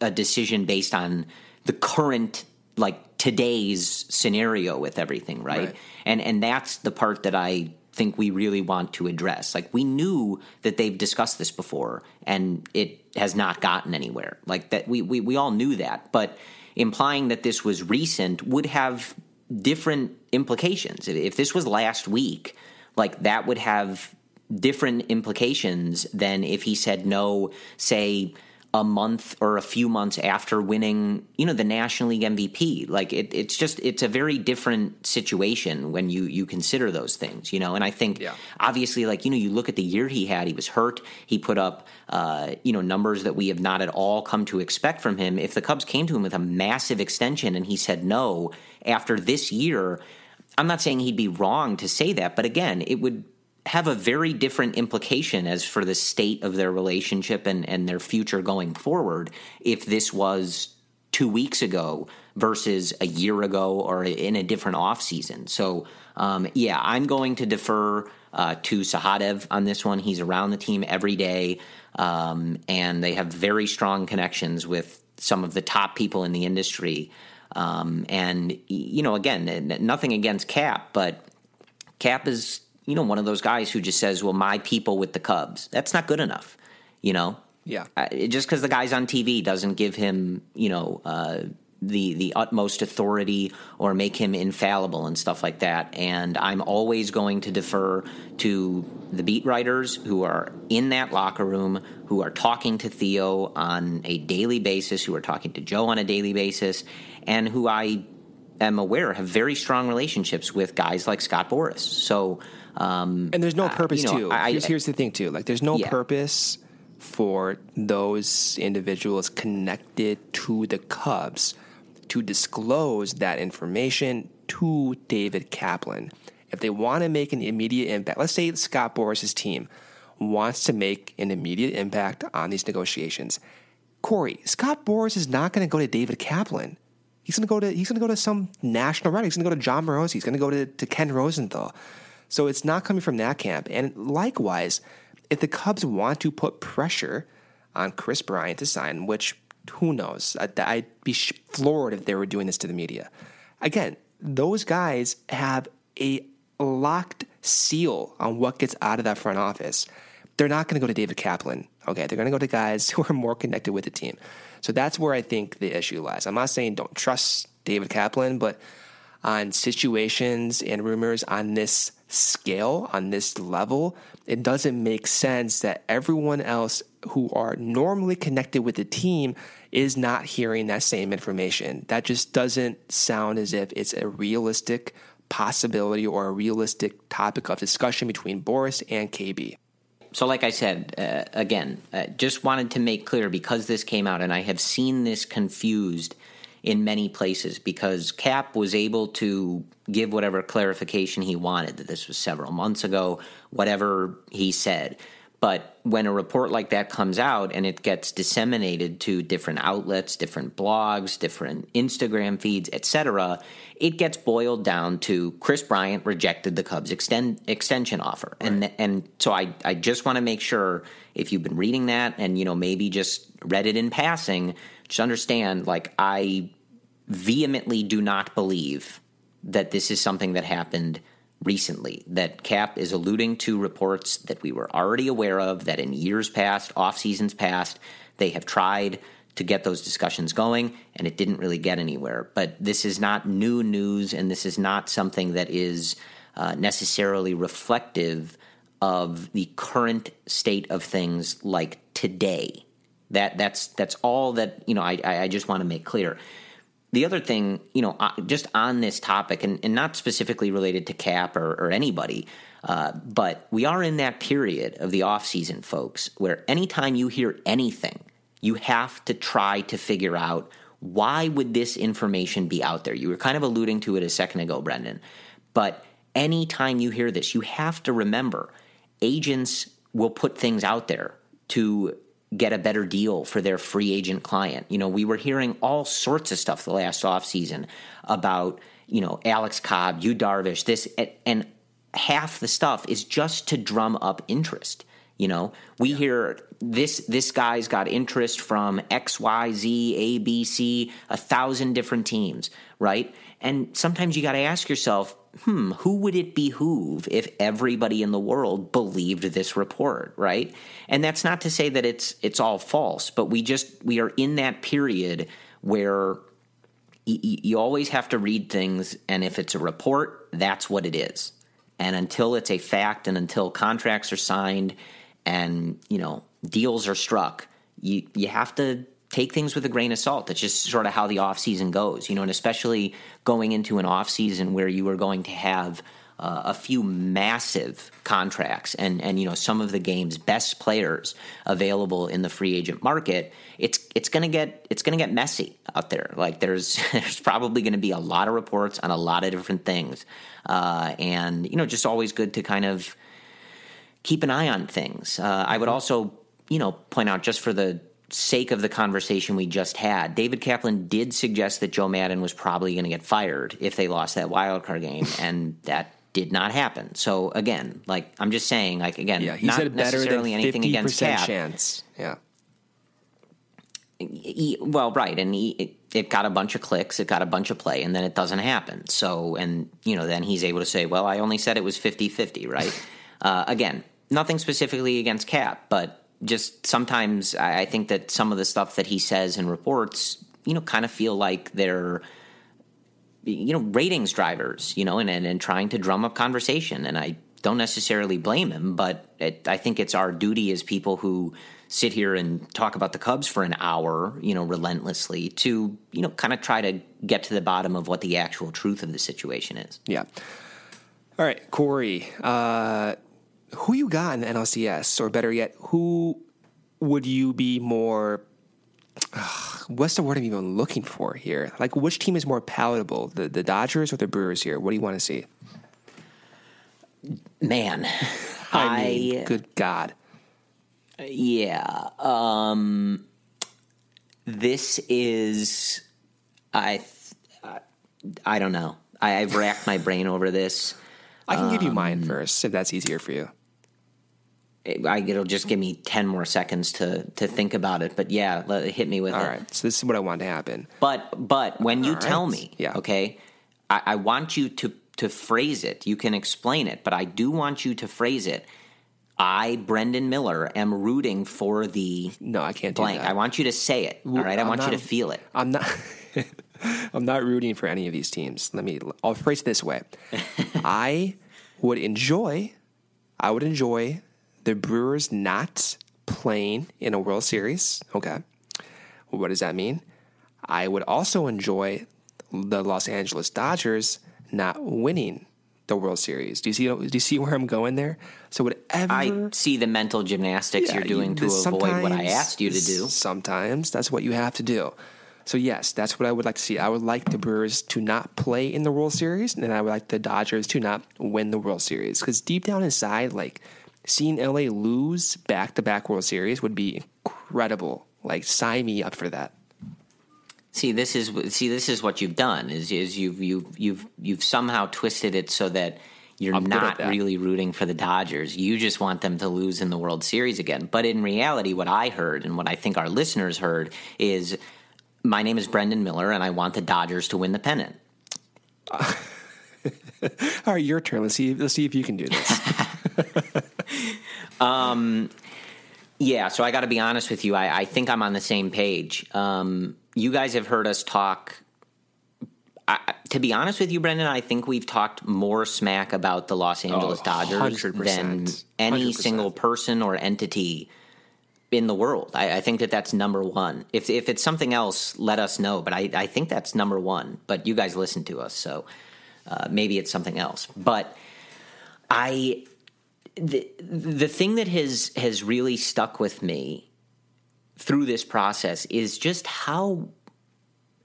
a decision based on the current like today's scenario with everything, right? right. And and that's the part that I think we really want to address. Like we knew that they've discussed this before and it has not gotten anywhere. Like that we we, we all knew that, but implying that this was recent would have different implications. If this was last week, like that would have different implications than if he said no, say a month or a few months after winning, you know, the National League MVP. Like it, it's just it's a very different situation when you you consider those things, you know. And I think Yeah. obviously, like you know, you look at the year he had. He was hurt. He put up, uh, you know, numbers that we have not at all come to expect from him. If the Cubs came to him with a massive extension and he said no after this year, I'm not saying he'd be wrong to say that, but again, it would have a very different implication as for the state of their relationship and, and their future going forward if this was two weeks ago versus a year ago or in a different offseason. So, um, yeah, I'm going to defer uh, to Sahadev on this one. He's around the team every day, um, and they have very strong connections with some of the top people in the industry. Um, and, you know, again, nothing against Cap, but Cap is, you know, one of those guys who just says, well, my people with the Cubs. That's not good enough, you know? Yeah. Uh, just because the guy's on TV doesn't give him, you know, uh, the the utmost authority or make him infallible and stuff like that. And I'm always going to defer to the beat writers who are in that locker room, who are talking to Theo on a daily basis, who are talking to Joe on a daily basis, and who I am aware have very strong relationships with guys like Scott Boras. So. Um, And there's no purpose you know, too. I- here's, here's the thing too. Like there's no Yeah. purpose for those individuals connected to the Cubs to disclose that information to David Kaplan. If they want to make an immediate impact, let's say Scott Boras's team wants to make an immediate impact on these negotiations. Corey, Scott Boris is not going to go to David Kaplan. He's going to go to he's going to go to some national writer. He's going to go to Jon Morosi. He's going to go to, to Ken Rosenthal. So it's not coming from that camp. And likewise, if the Cubs want to put pressure on Kris Bryant to sign, which who knows, I'd, be floored if they were doing this to the media. Again, those guys have a locked seal on what gets out of that front office. They're not going to go to David Kaplan. Okay, they're going to go to guys *laughs* who are more connected with the team. So that's where I think the issue lies. I'm not saying don't trust David Kaplan, but on situations and rumors on this scale, on this level, it doesn't make sense that everyone else who are normally connected with the team is not hearing that same information. That just doesn't sound as if it's a realistic possibility or a realistic topic of discussion between Boras and KB. So, like I said, uh, again, uh, just wanted to make clear because this came out, and I have seen this confused in many places because Cap was able to give whatever clarification he wanted that this was several months ago, whatever he said. But when a report like that comes out and it gets disseminated to different outlets, different blogs, different Instagram feeds, etc., it gets boiled down to Kris Bryant rejected the Cubs extend, extension offer, and and so I I just want to make sure if you've been reading that and you know maybe just read it in passing, just understand like I vehemently do not believe that this is something that happened recently. That Cap is alluding to reports that we were already aware of, that in years past, off seasons past, they have tried to get those discussions going, and it didn't really get anywhere. But this is not new news, and this is not something that is uh, necessarily reflective of the current state of things like today. That that's that's all that you know. I I I just want to make clear. The other thing, you know, uh, just on this topic, and, and not specifically related to Cap or, or anybody, uh, but we are in that period of the offseason, folks, where anytime you hear anything, you have to try to figure out why would this information be out there. You were kind of alluding to it a second ago, Brendan, but anytime you hear this, you have to remember agents will put things out there to get a better deal for their free agent client. You know, we were hearing all sorts of stuff the last offseason about, you know, Alex Cobb, Yu Darvish, this, and half the stuff is just to drum up interest. You know, we hear this this guy's got interest from X, Y, Z, A, B, C, a thousand different teams, right? And sometimes you got to ask yourself, hmm, who would it behoove if everybody in the world believed this report, right? And that's not to say that it's it's all false, but we just we are in that period where you always have to read things, and if it's a report, that's what it is. And until it's a fact, and until contracts are signed and you know deals are struck, you you have to take things with a grain of salt. That's just sort of how the off season goes, you know, and especially going into an off season where you are going to have uh, a few massive contracts and and you know some of the game's best players available in the free agent market it's it's going to get it's going to get messy out there like there's *laughs* there's probably going to be a lot of reports on a lot of different things uh, and you know just always good to kind of keep an eye on things. Uh, I would also, you know, point out just for the sake of the conversation we just had, David Kaplan did suggest that Joe Maddon was probably going to get fired if they lost that wild card game, *laughs* and that did not happen. So again, like I'm just saying, like again, yeah, he not said better necessarily than anything against Cap. chance. Yeah. He, well, right, and he, it, it got a bunch of clicks, it got a bunch of play, and then it doesn't happen. So, and you know, then he's able to say, "Well, I only said it was 50-50, right?" *laughs* uh, again, nothing specifically against Cap, but just sometimes I think that some of the stuff that he says in reports, you know, kind of feel like they're you know ratings drivers, you know, and and, and trying to drum up conversation. And I don't necessarily blame him, but it, I think it's our duty as people who sit here and talk about the Cubs for an hour, you know, relentlessly to you know kind of try to get to the bottom of what the actual truth of the situation is. Yeah. All right, Corey. Uh, who you got in the NLCS, or better yet, who would you be more? Uh, what's the word I'm even looking for here? Like, which team is more palatable, the the Dodgers or the Brewers? Here, what do you want to see? Man, *laughs* I, mean, good God, yeah. Um, this is I. I don't know. I, have racked my brain over this. I can um, give you mine um, first if that's easier for you. I, it'll just give me 10 more seconds to to think about it but yeah let, hit me with All it. all right. So this is what i want to happen. But but when you all tell right. me yeah. okay I, I, want you to to phrase it. You can explain it but i do want you to phrase it. I brendan miller am rooting for the no i can't blank. i want you to say it all right? I want not, you to feel it. I'm not *laughs* i'm not rooting for any of these teams. Let me i'll phrase it this way. *laughs* I would enjoy i would enjoy the Brewers not playing in a World Series. Okay. What does that mean? I would also enjoy the Los Angeles Dodgers not winning the World Series. Do you see? Do you see where I'm going there? So whatever I see the mental gymnastics yeah, you're doing you, to avoid what I asked you to do. Sometimes that's what you have to do. So yes, that's what I would like to see. I would like the Brewers to not play in the World Series, and I would like the Dodgers to not win the World Series. Because deep down inside, like seeing LA lose back to back World Series would be incredible. Like sign me up for that. See, this is see this is what you've done is is you've you've you've you've somehow twisted it so that you're I'm not really rooting for the Dodgers. You just want them to lose in the World Series again. But in reality, what I heard and what I think our listeners heard is my name is Brendan Miller and I want the Dodgers to win the pennant. Uh, *laughs* all right, your turn. Let's see. Let's see if you can do this. *laughs* *laughs* um, yeah, so I got to be honest with you. I, I, think I'm on the same page. Um, you guys have heard us talk. I, to be honest with you, Brendan, I think we've talked more smack about the Los Angeles oh, Dodgers 100%. than any 100%. single person or entity in the world. I, I, think that that's number one. If if it's something else, let us know. But I, I think that's number one. But you guys listen to us, so uh, maybe it's something else. But I the the thing that has has really stuck with me through this process is just how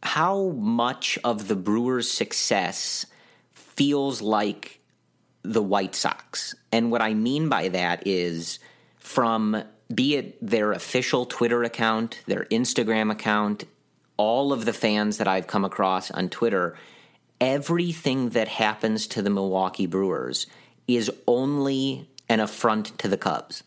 how much of the Brewers' success feels like the White Sox. And what I mean by that is from be it their official Twitter account, their Instagram account, all of the fans that I've come across on Twitter, everything that happens to the Milwaukee Brewers is only an affront to the Cubs.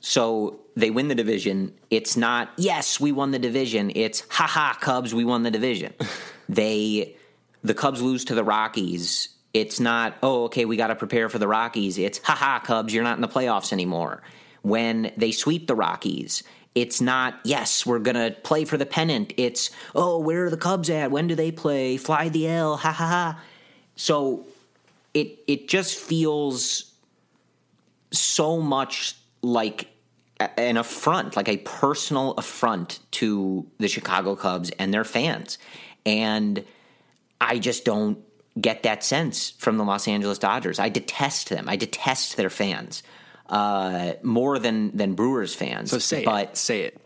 So they win the division. It's not, yes, we won the division. It's, haha, Cubs, we won the division. *laughs* they, the Cubs lose to the Rockies. It's not, oh, okay, we got to prepare for the Rockies. It's, haha, Cubs, you're not in the playoffs anymore. When they sweep the Rockies, it's not, yes, we're going to play for the pennant. It's, oh, where are the Cubs at? When do they play? Fly the L, ha ha ha. So it it just feels so much like an affront, like a personal affront to the Chicago Cubs and their fans. And I just don't get that sense from the Los Angeles Dodgers. I detest them. I detest their fans uh, more than than Brewers fans. So say but, it. Say it.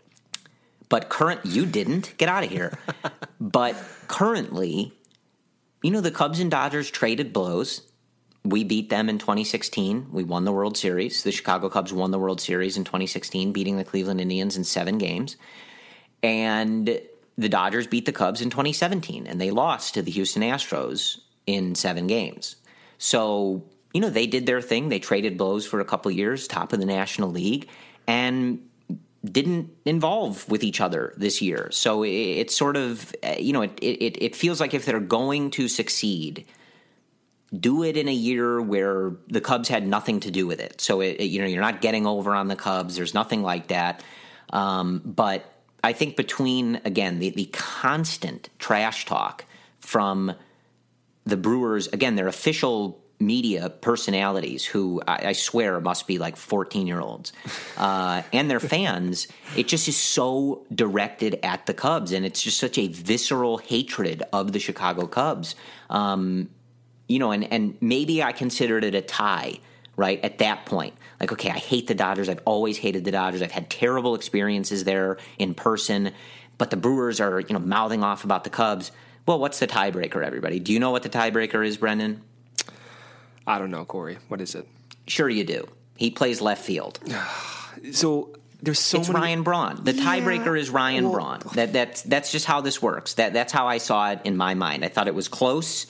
But current, you didn't get out of here. *laughs* but currently, you know, the Cubs and Dodgers traded blows we beat them in 2016. We won the World Series. The Chicago Cubs won the World Series in 2016, beating the Cleveland Indians in seven games. And the Dodgers beat the Cubs in 2017, and they lost to the Houston Astros in seven games. So, you know, they did their thing. They traded blows for a couple years, top of the National League, and didn't involve with each other this year. So it's sort of, you know, it, it, it feels like if they're going to succeed – do it in a year where the Cubs had nothing to do with it. So it, it, you know you're not getting over on the Cubs. There's nothing like that. Um, but I think between again the, the constant trash talk from the Brewers, again their official media personalities who I, I swear must be like 14 year olds uh, *laughs* and their fans it just is so directed at the cubs and it's just such a visceral hatred of the chicago cubs um, you know, and, and maybe I considered it a tie, right? At that point. Like, okay, I hate the Dodgers. I've always hated the Dodgers. I've had terrible experiences there in person, but the Brewers are, you know, mouthing off about the Cubs. Well, what's the tiebreaker, everybody? Do you know what the tiebreaker is, Brendan? I don't know, Corey. What is it? Sure, you do. He plays left field. *sighs* so there's so it's many... Ryan Braun. The yeah, tiebreaker is Ryan well, Braun. That that's that's just how this works. That that's how I saw it in my mind. I thought it was close.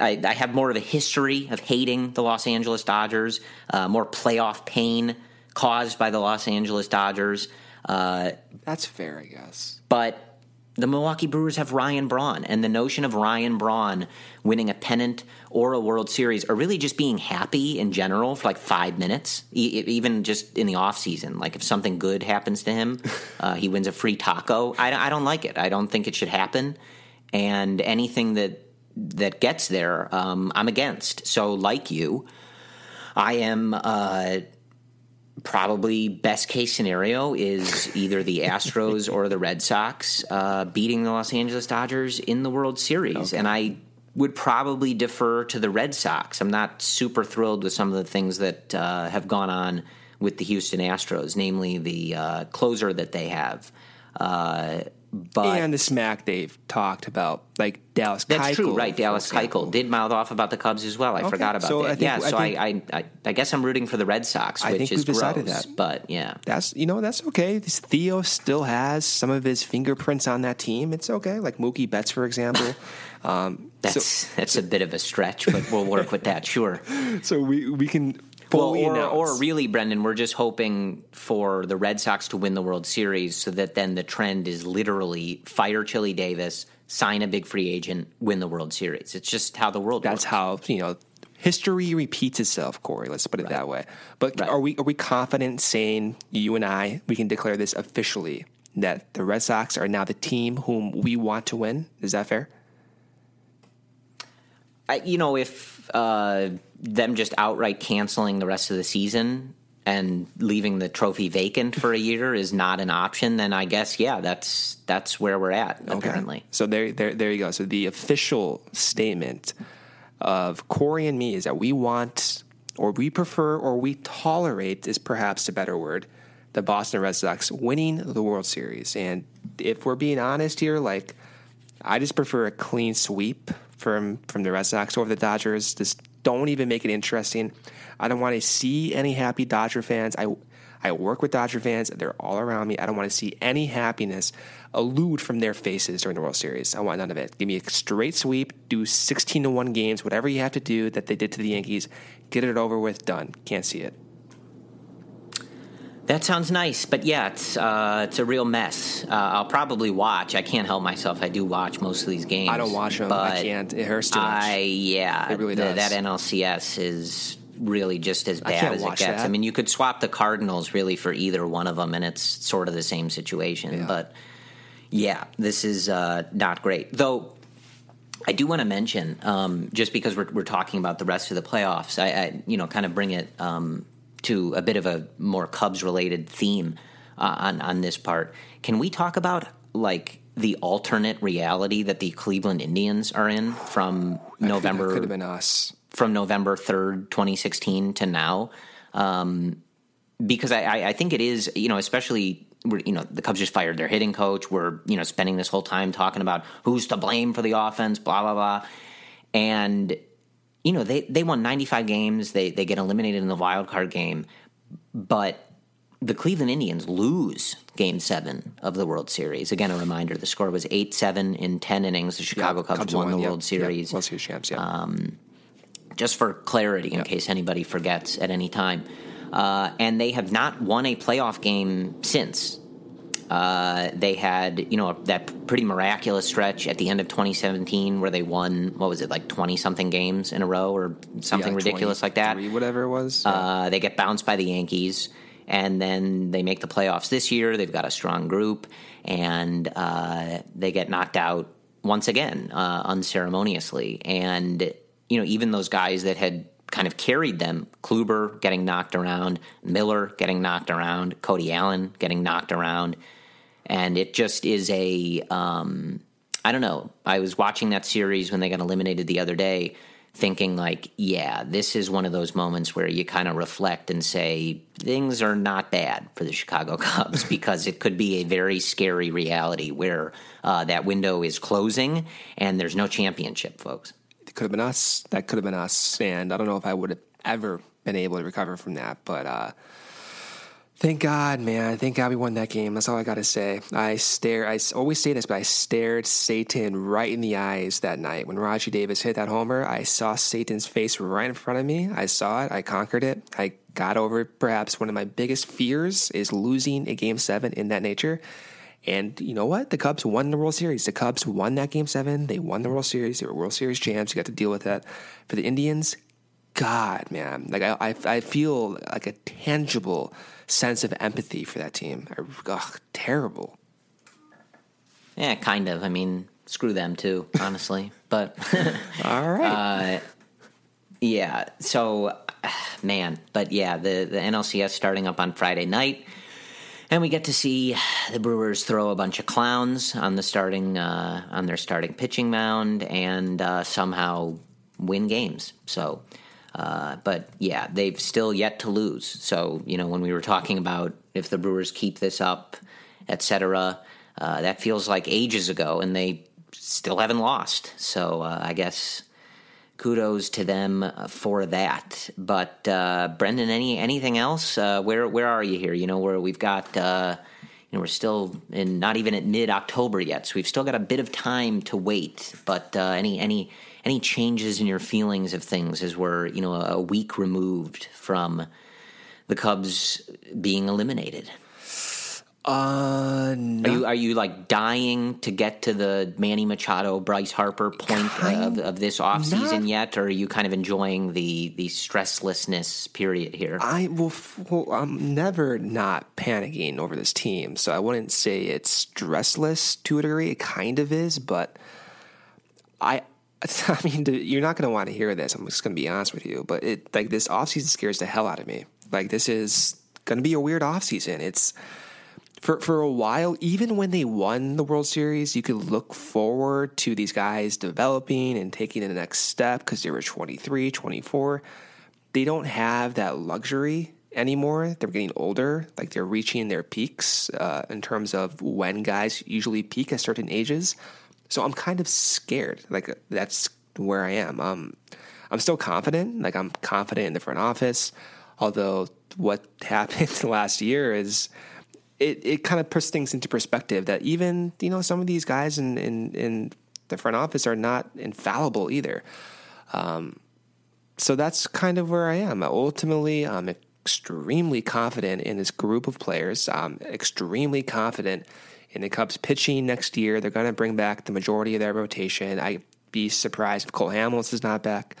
I, I, have more of a history of hating the Los Angeles Dodgers, uh, more playoff pain caused by the Los Angeles Dodgers. Uh, That's fair, I guess. But the Milwaukee Brewers have Ryan Braun, and the notion of Ryan Braun winning a pennant or a World Series, or really just being happy in general for like five minutes, e- even just in the off season. Like if something good happens to him, *laughs* uh, he wins a free taco. I, I don't like it. I don't think it should happen. And anything that that gets there, um, I'm against. So, like you, I am uh, probably best case scenario is either the *laughs* Astros or the Red Sox uh, beating the Los Angeles Dodgers in the World Series, okay. and I would probably defer to the Red Sox. I'm not super thrilled with some of the things that uh, have gone on with the Houston Astros, namely the uh, closer that they have. But and the smack they've talked about, like Dallas. That's Keuchel, true, right? Dallas Keuchel did mouth off about the Cubs as well. I okay. forgot about so that. I think, yeah, so I, think, I, I, I, guess I'm rooting for the Red Sox, which is decided gross. That. But yeah, that's you know that's okay. Theo still has some of his fingerprints on that team. It's okay, like Mookie Betts, for example. *laughs* Um, that's so, that's a bit of a stretch, but we'll work with that. Sure. *laughs* So we we can well, or, or really, Brendan, we're just hoping for the Red Sox to win the World Series so that then the trend is literally fire Chili Davis, sign a big free agent, win the World Series. It's just how the world works. That's works. how, you know, history repeats itself, Corey. Let's put it right. that way. But right. are we are we confident saying you and I we can declare this officially that the Red Sox are now the team whom we want to win? Is that fair? I, you know, if uh, them just outright canceling the rest of the season and leaving the trophy vacant for a year is not an option, then I guess yeah, that's that's where we're at okay. apparently. So there, there, there you go. So the official statement of Corey and me is that we want, or we prefer, or we tolerate is perhaps a better word, the Boston Red Sox winning the World Series. And if we're being honest here, like I just prefer a clean sweep from from the Red Sox over the Dodgers. Just don't even make it interesting. I don't want to see any happy Dodger fans. I I work with Dodger fans. They're all around me. I don't want to see any happiness elude from their faces during the World Series. I want none of it. Give me a straight sweep. Do 16 to 1 games, whatever you have to do that they did to the Yankees. Get it over with. Done. Can't see it. That sounds nice, but yeah, it's uh, it's a real mess. Uh, I'll probably watch. I can't help myself. I do watch most of these games. I don't watch them. I can't. It hurts too much. I yeah, It really does. that NLCS is really just as bad as it gets. that. I mean, you could swap the Cardinals really for either one of them, and it's sort of the same situation. Yeah. But yeah, this is uh, not great. Though I do want to mention, um, just because we're, we're talking about the rest of the playoffs, I, I you know kind of bring it um, to a bit of a more Cubs related theme uh, on on this part. Can we talk about like the alternate reality that the Cleveland Indians are in from November could have been us. from November 3rd, 2016 to now. Um, because I, I, I think it is, you know, especially, we're, you know, the Cubs just fired their hitting coach. We're, you know, spending this whole time talking about who's to blame for the offense, blah, blah, blah. And, you know, they, they won 95 games. They, they get eliminated in the wild card game. But the Cleveland Indians lose game seven of the World Series. Again, a reminder the score was 8 7 in 10 innings. The Chicago Cubs, won, the yep, World Series World Series champs. Yeah. just for clarity, in case anybody forgets at any time. Uh, and they have not won a playoff game since. Uh, they had, you know, that pretty miraculous stretch at the end of 2017 where they won, what was it, like 20 something games in a row or something Yeah, ridiculous like that. Whatever it was. Uh, they get bounced by the Yankees, and then they make the playoffs this year. They've got a strong group, and uh, they get knocked out once again uh, unceremoniously. And you know, even those guys that had kind of carried them, Kluber getting knocked around, Miller getting knocked around, Cody Allen getting knocked around, and it just is a um, I don't know. I was watching that series when they got eliminated the other day, thinking like, yeah, this is one of those moments where you kind of reflect and say things are not bad for the Chicago *laughs* Cubs because it could be a very scary reality where uh, that window is closing and there's no championship, folks. it could have been us. That could have been us. And I don't know if I would have ever been able to recover from that. But uh, thank God, man. Thank God we won that game. That's all I got to say. I stare. I always say this, but I stared Satan right in the eyes that night when Rajai Davis hit that homer. I saw Satan's face right in front of me. I saw it. I conquered it. I got over. Perhaps one of my biggest fears is losing a game seven in that nature. And you know what? The Cubs won the World Series. The Cubs won that game seven. They won the World Series. They were World Series champs. You got to deal with that. For the Indians, God, man, like I, I, I feel like a tangible sense of empathy for that team. Ugh, terrible. Yeah, kind of. I mean, screw them too, honestly. *laughs* but *laughs* All right. Yeah. So, *sighs* man, but yeah, the the NLCS starting up on Friday night, and we get to see the Brewers throw a bunch of clowns on the starting uh, on their starting pitching mound, and uh, somehow win games. So. Uh, but yeah, they've still yet to lose. So you know, when we were talking about if the Brewers keep this up, etc., uh, that feels like ages ago, and they still haven't lost. So uh, I guess kudos to them uh, for that. But uh, Brendan, any anything else? Where where are you here? You know, where we've got. You know, we're still in not even at mid October yet, so we've still got a bit of time to wait. But any any any changes in your feelings of things as we're you know a week removed from the Cubs being eliminated? uh, Are you are you like dying to get to the Manny Machado, Bryce Harper point of, of this offseason yet, or are you kind of enjoying the the stresslessness period here? I will. f- Well, I'm never not panicking over this team, so I wouldn't say it's stressless to a degree. It kind of is, but I. *laughs* I mean, you're not going to want to hear this. I'm just going to be honest with you, but it like this offseason scares the hell out of me. Like this is going to be a weird offseason. It's for for a while, even when they won the World Series, you could look forward to these guys developing and taking the next step because they were 23, 24. They don't have that luxury anymore. They're getting older, like they're reaching their peaks uh, in terms of when guys usually peak at certain ages. So I'm kind of scared. Like that's where I am. Um, I'm still confident. Like I'm confident in the front office. Although what *laughs* happened last year is it, it kind of puts things into perspective that even you know some of these guys in in, in the front office are not infallible either. Um, so that's kind of where I am. Ultimately, I'm extremely confident in this group of players. I'm extremely confident in the Cubs pitching next year. They're going to bring back the majority of their rotation. I'd be surprised if Cole Hamels is not back.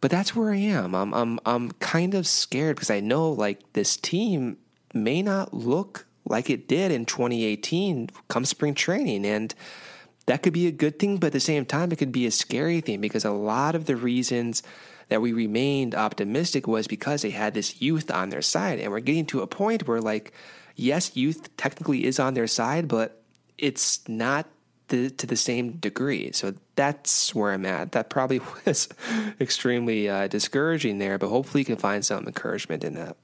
But that's where I am. I'm I'm I'm kind of scared because I know like this team may not look like it did in 2018 come spring training and that could be a good thing but at the same time it could be a scary thing because a lot of the reasons that we remained optimistic was because they had this youth on their side and we're getting to a point where like yes youth technically is on their side but it's not the, to the same degree. So that's where I'm at. That probably *laughs* was extremely uh, discouraging there, but hopefully you can find some encouragement in that.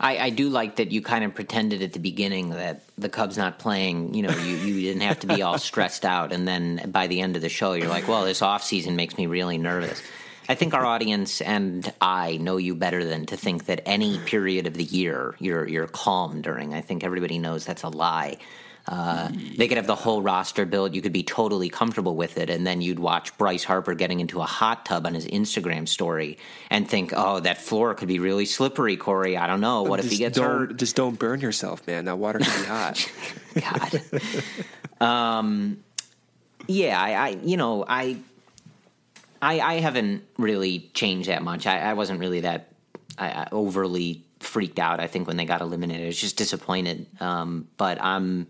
I, I, do like that you kind of pretended at the beginning that the Cubs not playing, you know, you, you didn't have to be all *laughs* stressed out. And then by the end of the show, you're like, well, this off season makes me really nervous. I think our audience and I know you better than to think that any period of the year you're you're calm during. I think everybody knows that's a lie. Uh, they could have the whole roster built. You could be totally comfortable with it, and then you'd watch Bryce Harper getting into a hot tub on his Instagram story and think, "Oh, that floor could be really slippery." Corey, I don't know. What just if he gets don't, hurt? Just don't burn yourself, man. That water could be hot. *laughs* God. *laughs* um, yeah, I, I, you know, I, I, I haven't really changed that much. I, I wasn't really that I, overly freaked out. I think when they got eliminated, I was just disappointed. Um, but I'm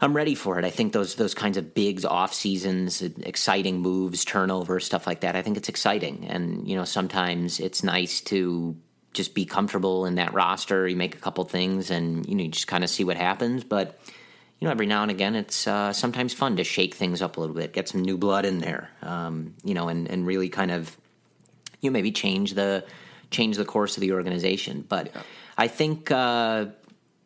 I'm ready for it. I think those those kinds of bigs, off seasons, exciting moves, turnover, stuff like that. I think it's exciting, and you know sometimes it's nice to just be comfortable in that roster. You make a couple things, and you know you just kind of see what happens. But you know every now and again, it's uh, sometimes fun to shake things up a little bit, get some new blood in there, um, you know, and and really kind of you know maybe change the change the course of the organization. But yeah. I think. Uh,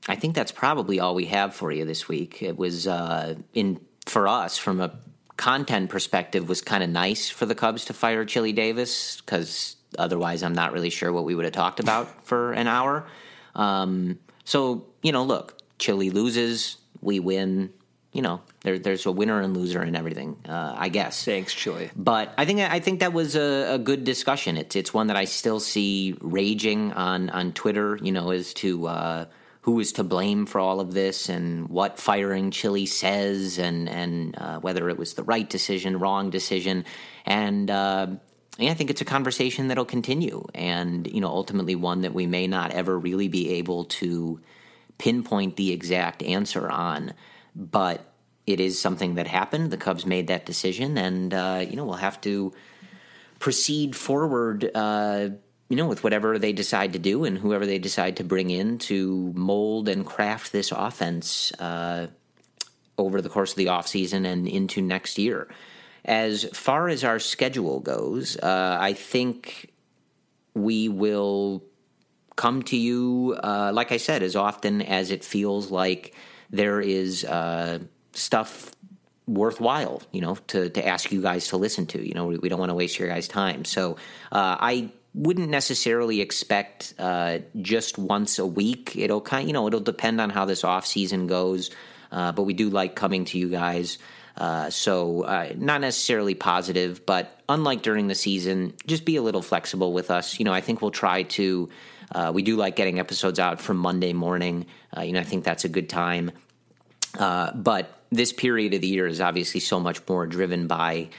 I think that's probably all we have for you this week. It was uh, in for us from a content perspective was kind of nice for the Cubs to fire Chili Davis because otherwise I'm not really sure what we would have talked about *laughs* for an hour. Um, so you know, look, Chili loses, we win. You know, there, there's a winner and loser and everything. Uh, I guess. Thanks, Chili. But I think I think that was a, a, good discussion. It's it's one that I still see raging on on Twitter. You know, as to uh, who is to blame for all of this and what firing Chili says and and uh, whether it was the right decision, wrong decision, and uh, I think it's a conversation that'll continue, and you know ultimately one that we may not ever really be able to pinpoint the exact answer on, but it is something that happened. The Cubs made that decision, and uh, you know we'll have to proceed forward uh, you know, with whatever they decide to do and whoever they decide to bring in to mold and craft this offense uh, over the course of the offseason and into next year. As far as our schedule goes, uh, I think we will come to you, uh, like I said, as often as it feels like there is uh, stuff worthwhile, you know, to, to ask you guys to listen to. You know, we, we don't want to waste your guys' time. So uh, I wouldn't necessarily expect uh, just once a week. It'll kind, you know, it'll depend on how this off season goes. Uh, but we do like coming to you guys. Uh, so uh, not necessarily positive, but unlike during the season, just be a little flexible with us. You know, I think we'll try to. Uh, we do like getting episodes out from Monday morning. Uh, you know, I think that's a good time. but this period of the year is obviously so much more driven by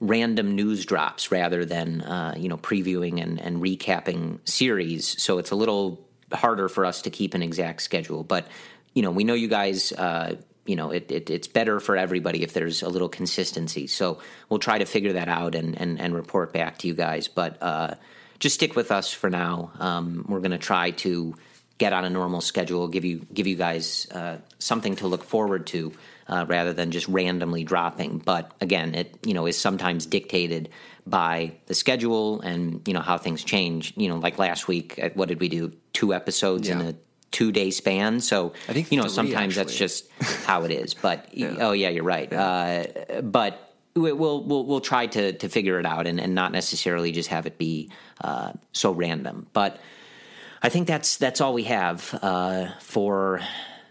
random news drops rather than uh, you know previewing and, and recapping series. So it's a little harder for us to keep an exact schedule. But you know, we know you guys. Uh, you know, it, it, it's better for everybody if there's a little consistency. So we'll try to figure that out and and, and report back to you guys. But uh, just stick with us for now. Um, we're going to try to get on a normal schedule, give you give you guys uh, something to look forward to uh, rather than just randomly dropping. But again, it you know is sometimes dictated by the schedule and you know how things change. You know, like last week, uh, what did we do? Two episodes yeah. in a two day span. So I think you know three, sometimes actually. that's just how it is. But *laughs* yeah. oh yeah, you're right. Yeah. Uh, but we'll we'll we'll try to to figure it out and, and not necessarily just have it be uh, so random. But I think that's that's all we have uh, for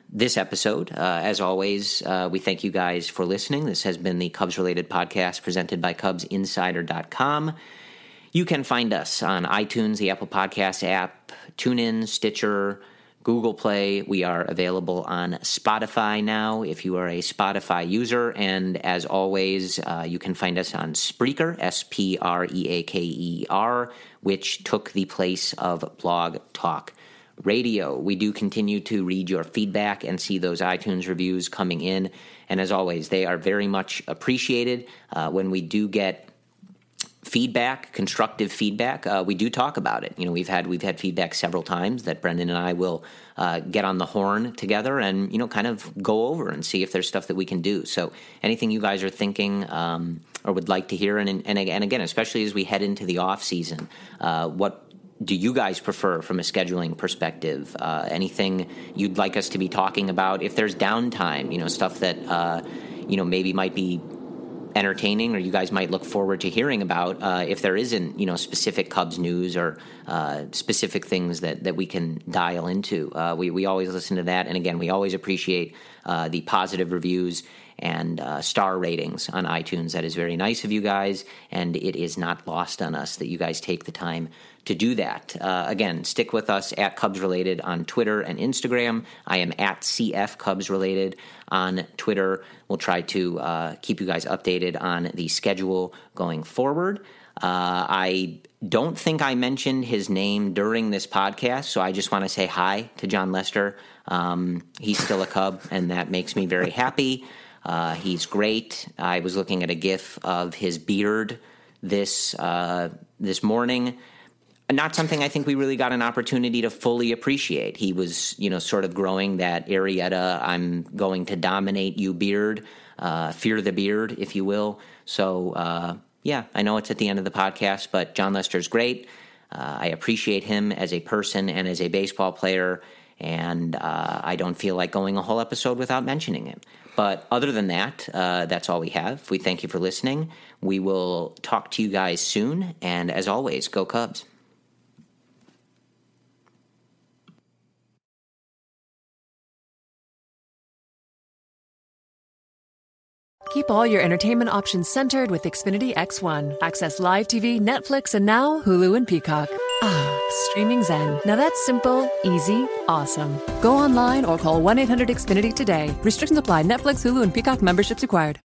this episode. Uh, as always, uh, we thank you guys for listening. This has been the Cubs related podcast presented by CubsInsider.com. You can find us on iTunes, the Apple Podcast app, TuneIn, Stitcher, Google Play. We are available on Spotify now if you are a Spotify user. And as always, uh, you can find us on Spreaker, S P R E A K E R, which took the place of Blog Talk Radio. We do continue to read your feedback and see those iTunes reviews coming in. And as always, they are very much appreciated. Uh, when we do get feedback, constructive feedback, uh, we do talk about it. You know, we've had we've had feedback several times that Brendan and I will uh, get on the horn together and you know kind of go over and see if there's stuff that we can do. So anything you guys are thinking um, or would like to hear, and, and and again, especially as we head into the off season, uh, what do you guys prefer from a scheduling perspective? Uh, anything you'd like us to be talking about? If there's downtime, you know, stuff that uh, you know maybe might be entertaining or you guys might look forward to hearing about uh, if there isn't you know specific Cubs news or uh, specific things that, that we can dial into. Uh, we, we always listen to that. And again, we always appreciate uh, the positive reviews and uh, star ratings on iTunes. That is very nice of you guys, and it is not lost on us that you guys take the time to do that. Uh, again, stick with us at Cubs Related on Twitter and Instagram. I am at CF Cubs Related on Twitter. We'll try to uh, keep you guys updated on the schedule going forward. Uh, I don't think I mentioned his name during this podcast, so I just want to say hi to Jon Lester. Um, he's still a Cub, and that makes me very happy. Uh, he's great. I was looking at a GIF of his beard this uh, this morning not something I think we really got an opportunity to fully appreciate. He was, you know, sort of growing that Arrieta, I'm going to dominate you beard, uh, fear the beard, if you will. So, uh, yeah, I know it's at the end of the podcast, but Jon Lester's great. Uh, I appreciate him as a person and as a baseball player, and uh, I don't feel like going a whole episode without mentioning him. But other than that, uh, that's all we have. We thank you for listening. We will talk to you guys soon, and as always, go Cubs. Keep all your entertainment options centered with Xfinity X1. Access live TV, Netflix, and now Hulu and Peacock. Ah, streaming Zen. Now that's simple, easy, awesome. Go online or call 1 800 Xfinity today. Restrictions apply. Netflix, Hulu, and Peacock memberships required.